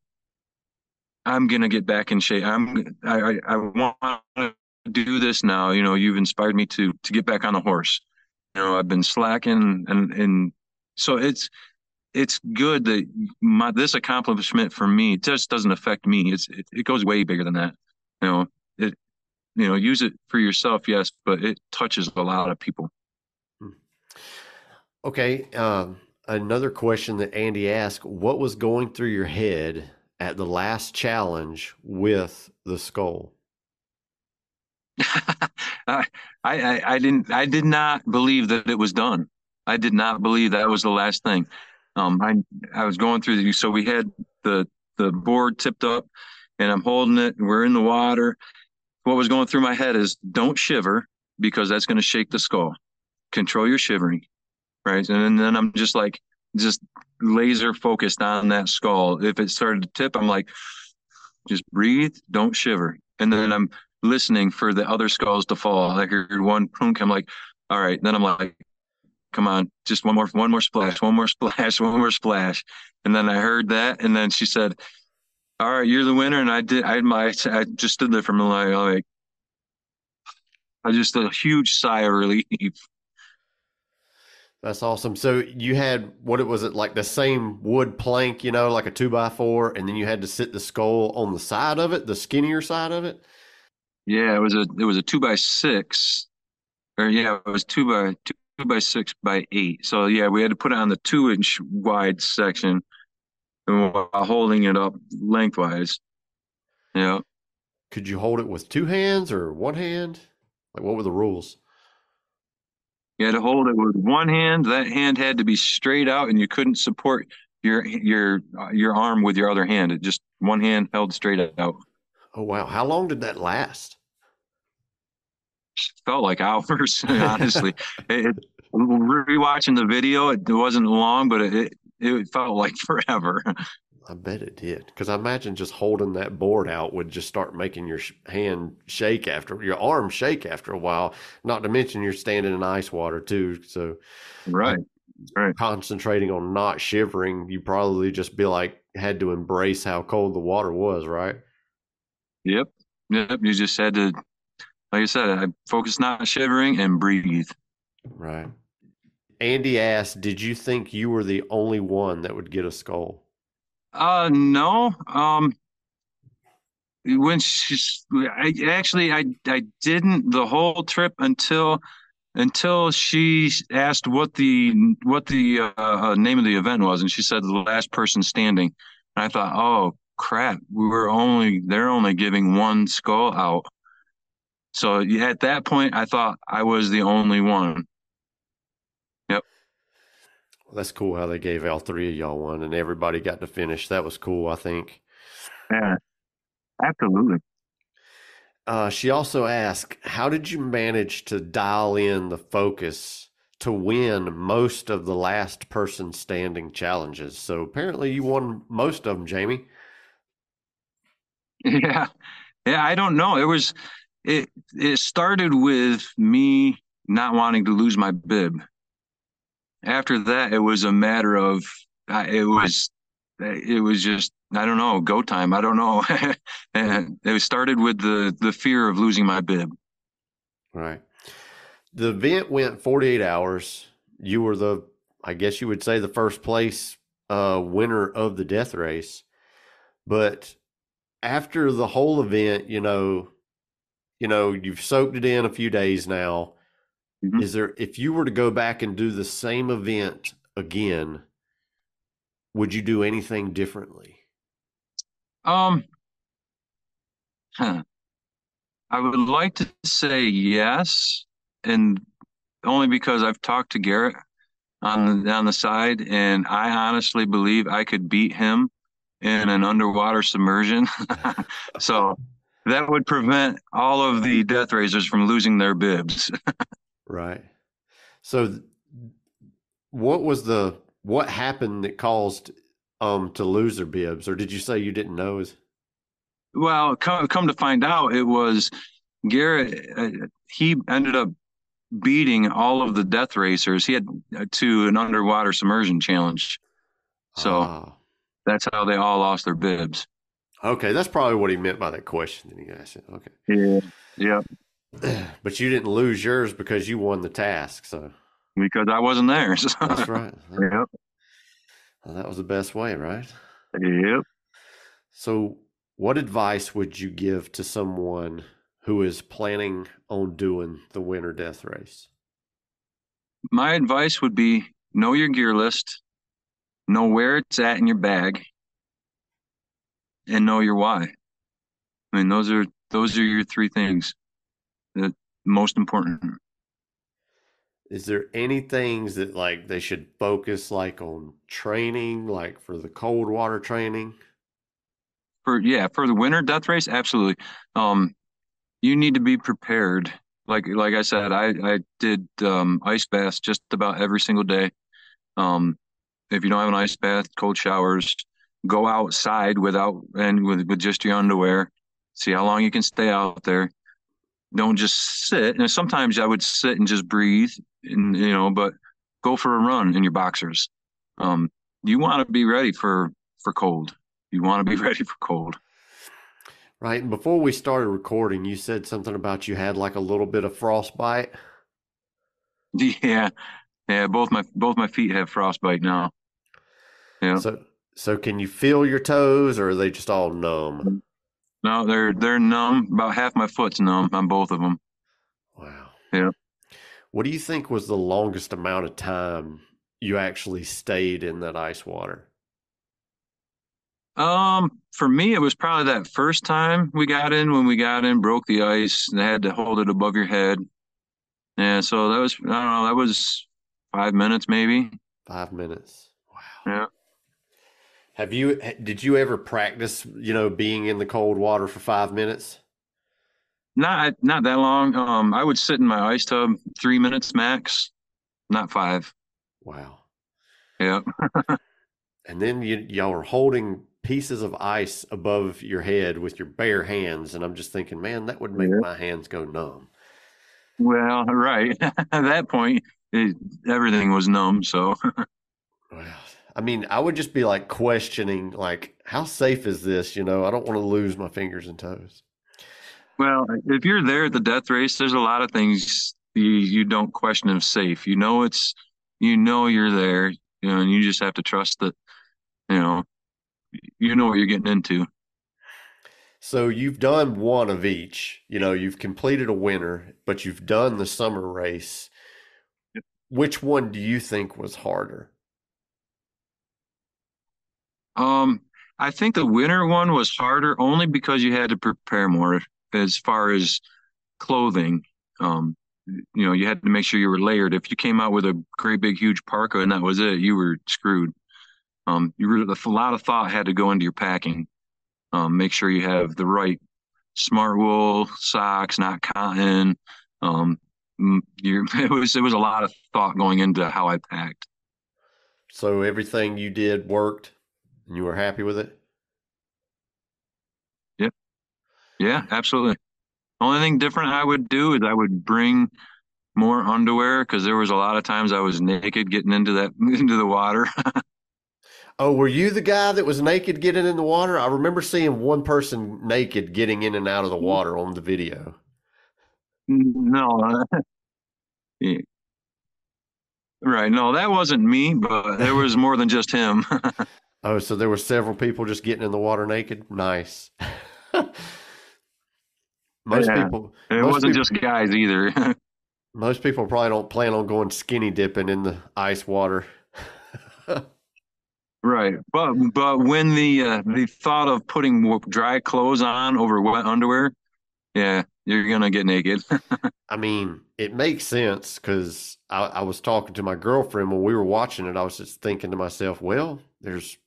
"I'm gonna get back in shape. I'm I I, I want to do this now. You know, you've inspired me to to get back on the horse. You know, I've been slacking and and so it's it's good that my this accomplishment for me just doesn't affect me. It's it, it goes way bigger than that. You know, it you know use it for yourself, yes, but it touches a lot of people. Okay. Um, another question that Andy asked: What was going through your head at the last challenge with the skull? I, I I didn't I did not believe that it was done. I did not believe that was the last thing. Um, I I was going through the so we had the the board tipped up, and I'm holding it. And we're in the water. What was going through my head is don't shiver because that's going to shake the skull. Control your shivering, right? And then I'm just like just laser focused on that skull. If it started to tip, I'm like, just breathe, don't shiver. And then I'm listening for the other skulls to fall. I heard one plunk. I'm like, all right. Then I'm like, come on, just one more, one more splash, one more splash, one more splash. And then I heard that, and then she said, "All right, you're the winner." And I did. I my I just stood there for a minute, like, like I just a huge sigh of relief. That's awesome. So you had what it was it like the same wood plank, you know, like a two by four, and then you had to sit the skull on the side of it, the skinnier side of it. Yeah, it was a it was a two by six, or yeah, it was two by two, two by six by eight. So yeah, we had to put it on the two inch wide section, and while holding it up lengthwise. Yeah. Could you hold it with two hands or one hand? Like, what were the rules? You had to hold it with one hand. That hand had to be straight out, and you couldn't support your your uh, your arm with your other hand. It just one hand held straight out. Oh wow! How long did that last? Felt like hours, honestly. it, it, rewatching the video, it wasn't long, but it it felt like forever. I bet it did. Because I imagine just holding that board out would just start making your hand shake after your arm shake after a while. Not to mention you're standing in ice water too. So, right, right. Concentrating on not shivering, you probably just be like had to embrace how cold the water was, right? Yep, yep. You just had to, like I said, I focus not shivering and breathe. Right. Andy asked, "Did you think you were the only one that would get a skull?" Uh, no. Um, when she, I actually, I, I didn't the whole trip until, until she asked what the, what the uh, uh, name of the event was, and she said the last person standing. And I thought, oh crap, we were only, they're only giving one skull out. So at that point, I thought I was the only one. Yep. That's cool how they gave all three of y'all one and everybody got to finish. That was cool, I think. Yeah, absolutely. Uh, she also asked, How did you manage to dial in the focus to win most of the last person standing challenges? So apparently you won most of them, Jamy. Yeah. Yeah, I don't know. It was it it started with me not wanting to lose my bib after that, it was a matter of it was it was just I don't know go time. I don't know. and it started with the the fear of losing my bib. Right. The event went 48 hours. You were the I guess you would say the first place uh, winner of the death race. But after the whole event, you know, you know, you've soaked it in a few days now. Mm-hmm. Is there if you were to go back and do the same event again, would you do anything differently? Um huh. I would like to say yes, and only because I've talked to Garrett on the on the side, and I honestly believe I could beat him in an underwater submersion. so that would prevent all of the death raisers from losing their bibs. Right. So, what was the what happened that caused um to lose their bibs, or did you say you didn't know? Is well, come come to find out, it was Garrett. Uh, he ended up beating all of the death racers. He had uh, to an underwater submersion challenge, so ah. that's how they all lost their bibs. Okay, that's probably what he meant by that question that he asked. Okay. Yeah. Yeah. but you didn't lose yours because you won the task. So because I wasn't there. So. That's right. Yep. Well, that was the best way, right? Yep. So, what advice would you give to someone who is planning on doing the winter death race? My advice would be know your gear list, know where it's at in your bag, and know your why. I mean, those are those are your three things the most important. Is there any things that like they should focus like on training, like for the cold water training? For yeah, for the winter death race, absolutely. Um, you need to be prepared. Like like I said, I I did um, ice baths just about every single day. Um, if you don't have an ice bath, cold showers, go outside without and with with just your underwear. See how long you can stay out there don't just sit. And sometimes I would sit and just breathe, and you know, but go for a run in your boxers. Um, you want to be ready for for cold. You want to be ready for cold. Right. Before we started recording, you said something about you had like a little bit of frostbite. Yeah, yeah. Both my both my feet have frostbite now. Yeah. So so can you feel your toes, or are they just all numb? No, they're they're numb. About half my foot's numb on both of them. Wow. Yeah. What do you think was the longest amount of time you actually stayed in that ice water? Um, for me, it was probably that first time we got in when we got in, broke the ice, and had to hold it above your head. Yeah, so that was I don't know, that was five minutes maybe. Five minutes. Wow. Yeah. Have you did you ever practice, you know, being in the cold water for five minutes? Not not that long. Um, I would sit in my ice tub three minutes max, not five. Wow. Yeah. and then you y'all are holding pieces of ice above your head with your bare hands, and I'm just thinking, man, that would make Yeah. my hands go numb. Well, right. At that point, it, everything was numb. So Well, I mean, I would just be like questioning, like, how safe is this? You know, I don't want to lose my fingers and toes. Well, if you're there at the death race, there's a lot of things you, you don't question if safe. You know it's you know you're there, you know, and you just have to trust that, you know, you know what you're getting into. So you've done one of each. You know, you've completed a winter, but you've done the summer race. Yep. Which one do you think was harder? Um, I think the winter one was harder only because you had to prepare more as far as clothing. Um, you know, you had to make sure you were layered. If you came out with a great big huge parka and that was it, you were screwed. Um, you a lot of thought had to go into your packing. Um, make sure you have the right smart wool socks, not cotton. Um, it was it was a lot of thought going into how I packed. So everything you did worked and you were happy with it? Yeah, Yeah, absolutely. Only thing different I would do is I would bring more underwear because there was a lot of times I was naked getting into that into the water. Oh, were you the guy that was naked getting in the water? I remember seeing one person naked getting in and out of the mm. water on the video. no, yeah. right. No, that wasn't me, but there was more than just him. Oh, so there were several people just getting in the water naked? Nice. Most Yeah. people It wasn't people- just guys either. most people probably don't plan on going skinny dipping in the ice water. Right, but but when the uh, the thought of putting more dry clothes on over wet underwear, yeah, you're gonna get naked. I mean, it makes sense because I, I was talking to my girlfriend when we were watching it. I was just thinking to myself, well, there's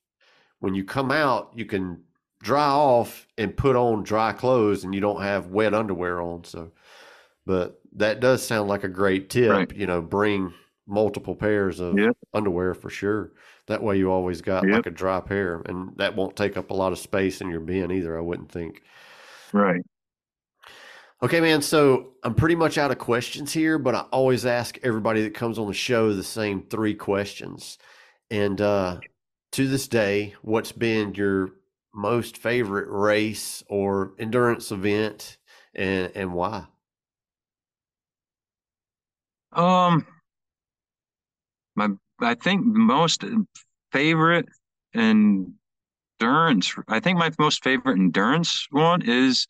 when you come out, you can dry off and put on dry clothes and you don't have wet underwear on. So, but that does sound like a great tip. Right. You know, bring multiple pairs of Yep. underwear for sure. That way you always got Yep. like a dry pair and that won't take up a lot of space in your bin either, I wouldn't think. Right. Okay, man. So I'm pretty much out of questions here, but I always ask everybody that comes on the show the same three questions. And uh, to this day, what's been your most favorite race or endurance event and, and why? Um, my I think most favorite endurance. I think my most favorite endurance one is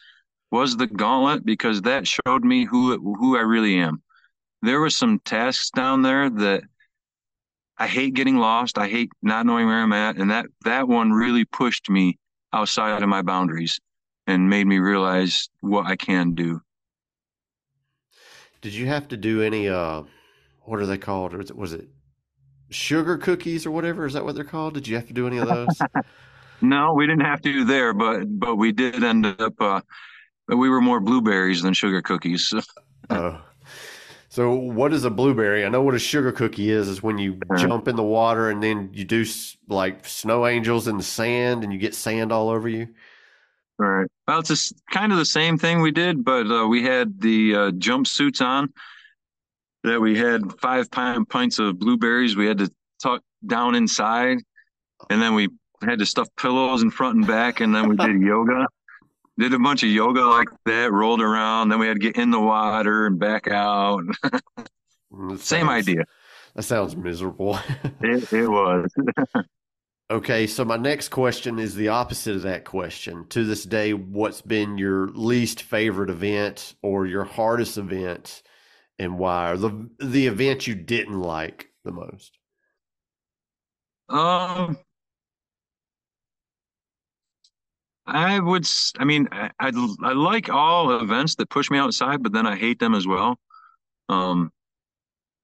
was the gauntlet because that showed me who who I really am. There were some tasks down there that I hate getting lost. I hate not knowing where I'm at, and that that one really pushed me outside of my boundaries and made me realize what I can do. Did you have to do any, uh, what are they called? Or was it, was it sugar cookies or whatever? Is that what they're called? Did you have to do any of those? No, we didn't have to do there, but but we did end up. Uh, we were more blueberries than sugar cookies. Oh. So what is a blueberry? I know what a sugar cookie is. Is when you Uh-huh. jump in the water and then you do like snow angels in the sand and you get sand all over you. Right. Well, it's just kind of the same thing we did, but uh, we had the uh, jumpsuits on. That we had five pint, pints of blueberries. We had to tuck down inside, and then we had to stuff pillows in front and back, and then we did yoga. Did a bunch of yoga like that, rolled around. Then we had to get in the water and back out. Mm, Same sounds- idea. That sounds miserable. It, it was. okay, so my next question is the opposite of that question. To this day, what's been your least favorite event or your hardest event, and why? Or the the event you didn't like the most? Um, I would. I mean, I, I, I like all events that push me outside, but then I hate them as well. Um,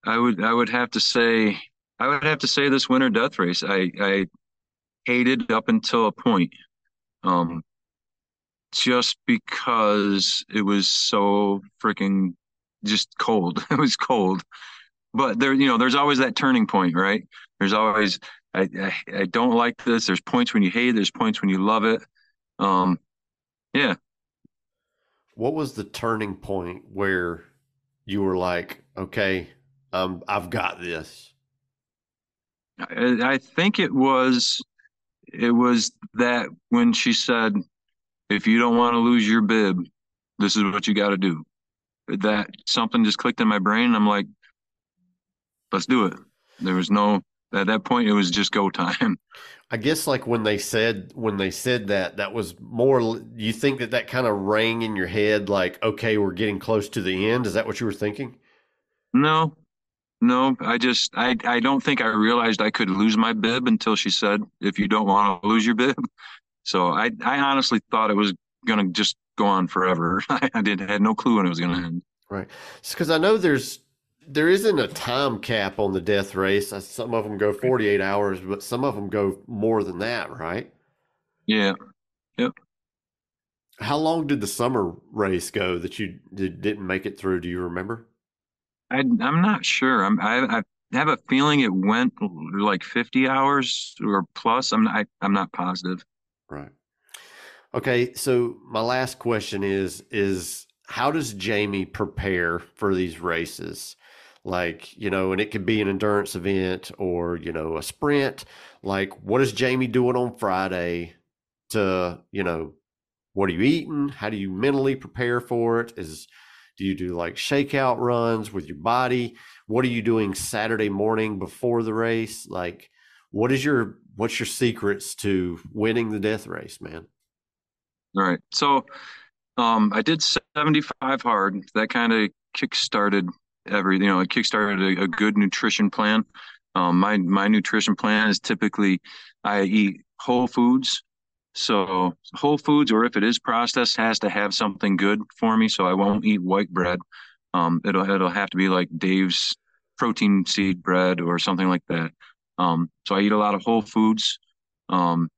I would I would have to say I would have to say this winter death race. I I hated up until a point. Um, just because it was so freaking just cold. it was cold. But there, you know, there's always that turning point, right? There's always I, I, I don't like this. There's points when you hate there's points when you love it. Um, yeah. What was the turning point where you were like, okay, um, I've got this? I, I think it was, it was that when she said, if you don't want to lose your bib, this is what you got to do. That something just clicked in my brain. I'm like, let's do it. There was no, at that point, it was just go time. I guess like when they said when they said that that was more you think that that kind of rang in your head like okay we're getting close to the end is that what you were thinking? No. No, I just I I don't think I realized I could lose my bib until she said if you don't want to lose your bib. So I I honestly thought it was going to just go on forever. I did had no clue when it was going to end. Right. Cuz I know there's there isn't a time cap on the death race. Some of them go 48 hours, but some of them go more than that, right? Yeah. Yep. How long did the summer race go that you did, not make it through? Do you remember? I, I'm not sure. I'm, I, I have a feeling it went like 50 hours or plus. I'm not, I, I'm not positive. Right. Okay. So my last question is, is how does Jamy prepare for these races? Like you know and it could be an endurance event or you know a sprint. Like what is Jamy doing on friday to you know what are you eating? How do you mentally prepare for it? Is do you do like shakeout runs with your body? What are you doing saturday morning before the race? Like what is your what's your secrets to winning the death race man? All right. So um i did 75 hard. That kind of kick started every you know it kickstarted a, a good nutrition plan. Um, my my nutrition plan is typically I eat whole foods. So whole foods, or if it is processed, has to have something good for me. So I won't eat white bread. Um, it'll it'll have to be like Dave's protein seed bread or something like that. Um, so I eat a lot of whole foods. Um,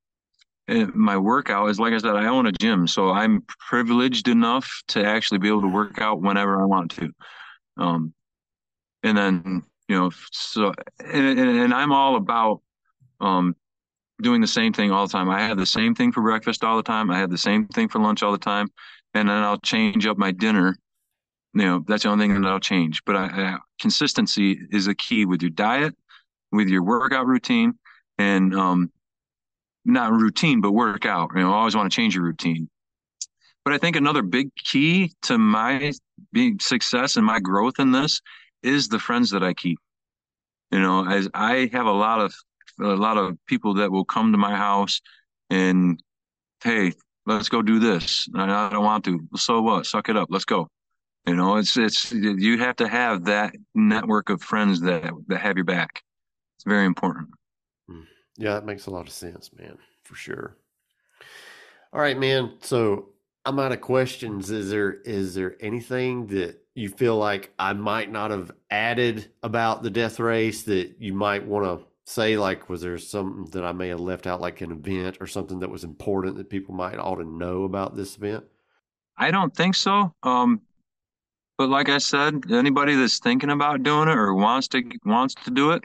my workout is like I said, I own a gym, so I'm privileged enough to actually be able to work out whenever I want to. Um, and then you know, so and, and I'm all about um, doing the same thing all the time. I have the same thing for breakfast all the time. I have the same thing for lunch all the time, and then I'll change up my dinner. You know, that's the only thing that I'll change. But I, I, consistency is a key with your diet, with your workout routine, and um, not routine, but workout. You know, I always want to change your routine. But I think another big key to my being success and my growth in this is the friends that I keep. You know, as I have a lot of a lot of people that will come to my house and hey, let's go do this. I don't want to. So what? Suck it up. Let's go. You know, it's it's you have to have that network of friends that that have your back. It's very important. Hmm. Yeah, that makes a lot of sense, man, for sure. All right, man. So I'm out of questions. Is there is there anything that you feel like I might not have added about the death race that you might want to say? Like, was there something that I may have left out, like an event or something that was important that people might ought to know about this event? I don't think so. Um, but like I said, anybody that's thinking about doing it or wants to wants to do it,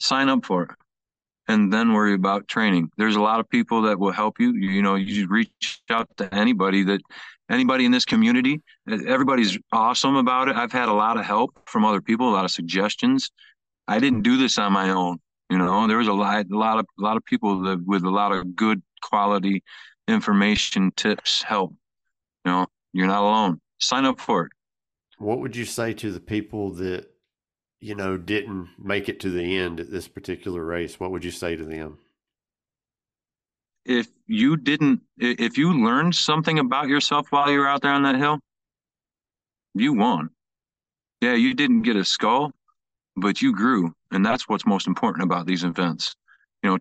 sign up for it and then worry about training. There's a lot of people that will help you. You, know, you reach out to anybody that anybody in this community. Everybody's awesome about it. I've had a lot of help from other people, a lot of suggestions. I didn't do this on my own. You know, there was a lot, a lot of, a lot of people that with a lot of good quality information, tips, help. You know, you're not alone. Sign up for it. What would you say to the people that you know, didn't make it to the end at this particular race, what would you say to them? If you didn't, if you learned something about yourself while you were out there on that hill, you won. Yeah, you didn't get a skull, but you grew. And that's what's most important about these events. You know,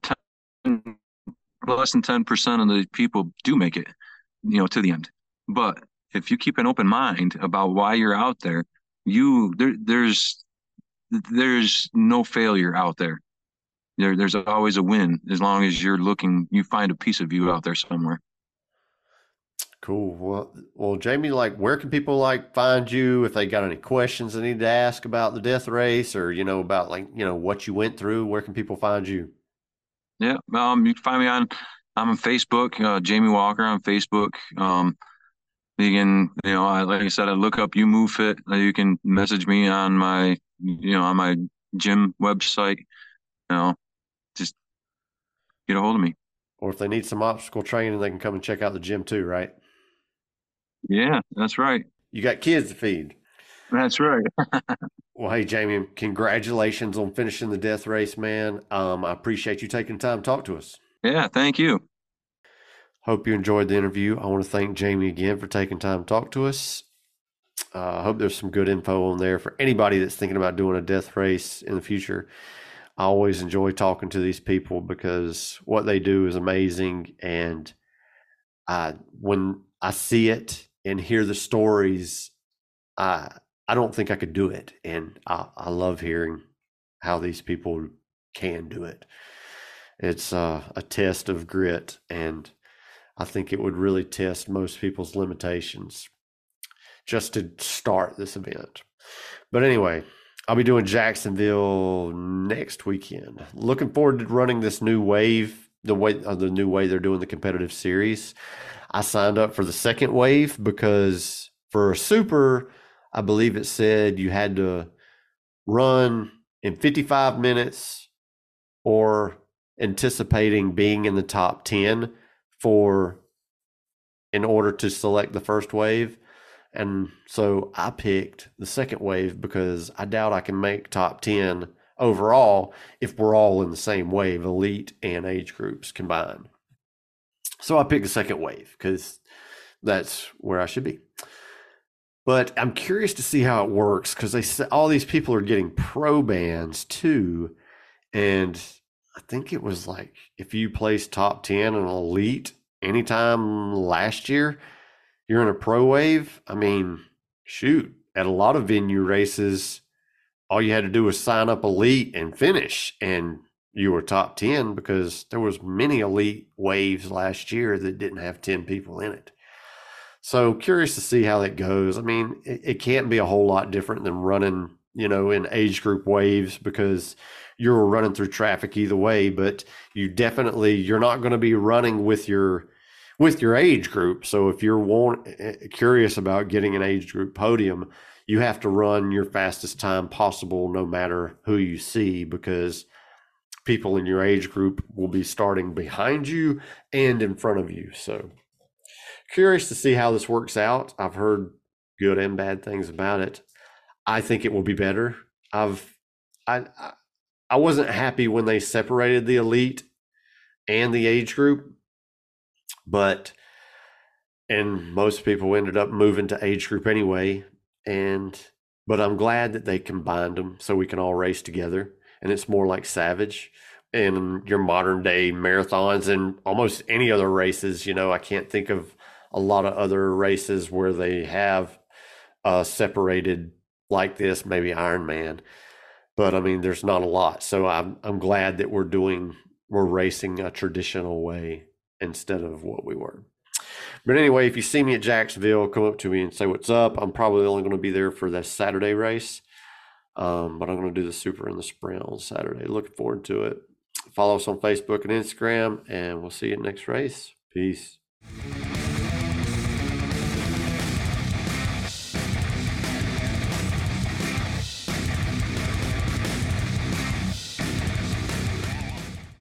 10, less than 10% of the people do make it, you know, to the end. But if you keep an open mind about why you're out there, you there there's there's no failure out there. There there's always a win as long as you're looking you find a piece of you out there somewhere. Cool. Well, well, Jamy, like, where can people like find you if they got any questions they need to ask about the death race, or you know about like you know what you went through? Where can people find you? Yeah, um, you can find me on I'm on Facebook, uh, Jamy Walker on Facebook. Um, you can, you know, I, like I said, I look up you move fit. You can message me on my, you know, on my gym website. You know, just get a hold of me. Or if they need some obstacle training, they can come and check out the gym too, right? Yeah, that's right. You got kids to feed. That's right. well, hey, Jamy, congratulations on finishing the death race, man. Um, I appreciate you taking time to talk to us. Yeah, thank you. Hope you enjoyed the interview. I want to thank Jamy again for taking time to talk to us. Uh, I hope there's some good info on there for anybody that's thinking about doing a death race in the future. I always enjoy talking to these people because what they do is amazing. And I, when I see it and hear the stories, I I don't think I could do it, and I, I love hearing how these people can do it. It's uh, a test of grit, and I think it would really test most people's limitations just to start this event. But anyway, I'll be doing Jacksonville next weekend. Looking forward to running this new wave, the way uh, the new way they're doing the competitive series. I signed up for the second wave because for a super, I believe it said you had to run in 55 minutes or anticipating being in the top 10 for in order to select the first wave. And so I picked the second wave because I doubt I can make top 10 overall if we're all in the same wave, elite and age groups combined. So I picked the second wave because that's where I should be. But I'm curious to see how it works because they all these people are getting pro bands too, and I think it was like if you place top ten in elite anytime last year, you're in a pro wave. I mean, shoot, at a lot of venue races, all you had to do was sign up elite and finish, and you were top 10 because there was many elite waves last year that didn't have 10 people in it so curious to see how that goes i mean it, it can't be a whole lot different than running you know in age group waves because you're running through traffic either way but you definitely you're not going to be running with your with your age group so if you're want, eh, curious about getting an age group podium you have to run your fastest time possible no matter who you see because people in your age group will be starting behind you and in front of you. So curious to see how this works out. I've heard good and bad things about it. I think it will be better. I've I I wasn't happy when they separated the elite and the age group, but and most people ended up moving to age group anyway and but I'm glad that they combined them so we can all race together and it's more like Savage in your modern day marathons and almost any other races. You know, I can't think of a lot of other races where they have uh, separated like this, maybe Ironman, but I mean, there's not a lot. So I'm I'm glad that we're doing we're racing a traditional way instead of what we were. But anyway, if you see me at Jacksonville, come up to me and say what's up. I'm probably only going to be there for the Saturday race. Um, but I'm going to do the super and the sprint on Saturday. Looking forward to it. Follow us on Facebook and Instagram, and we'll see you next race. Peace.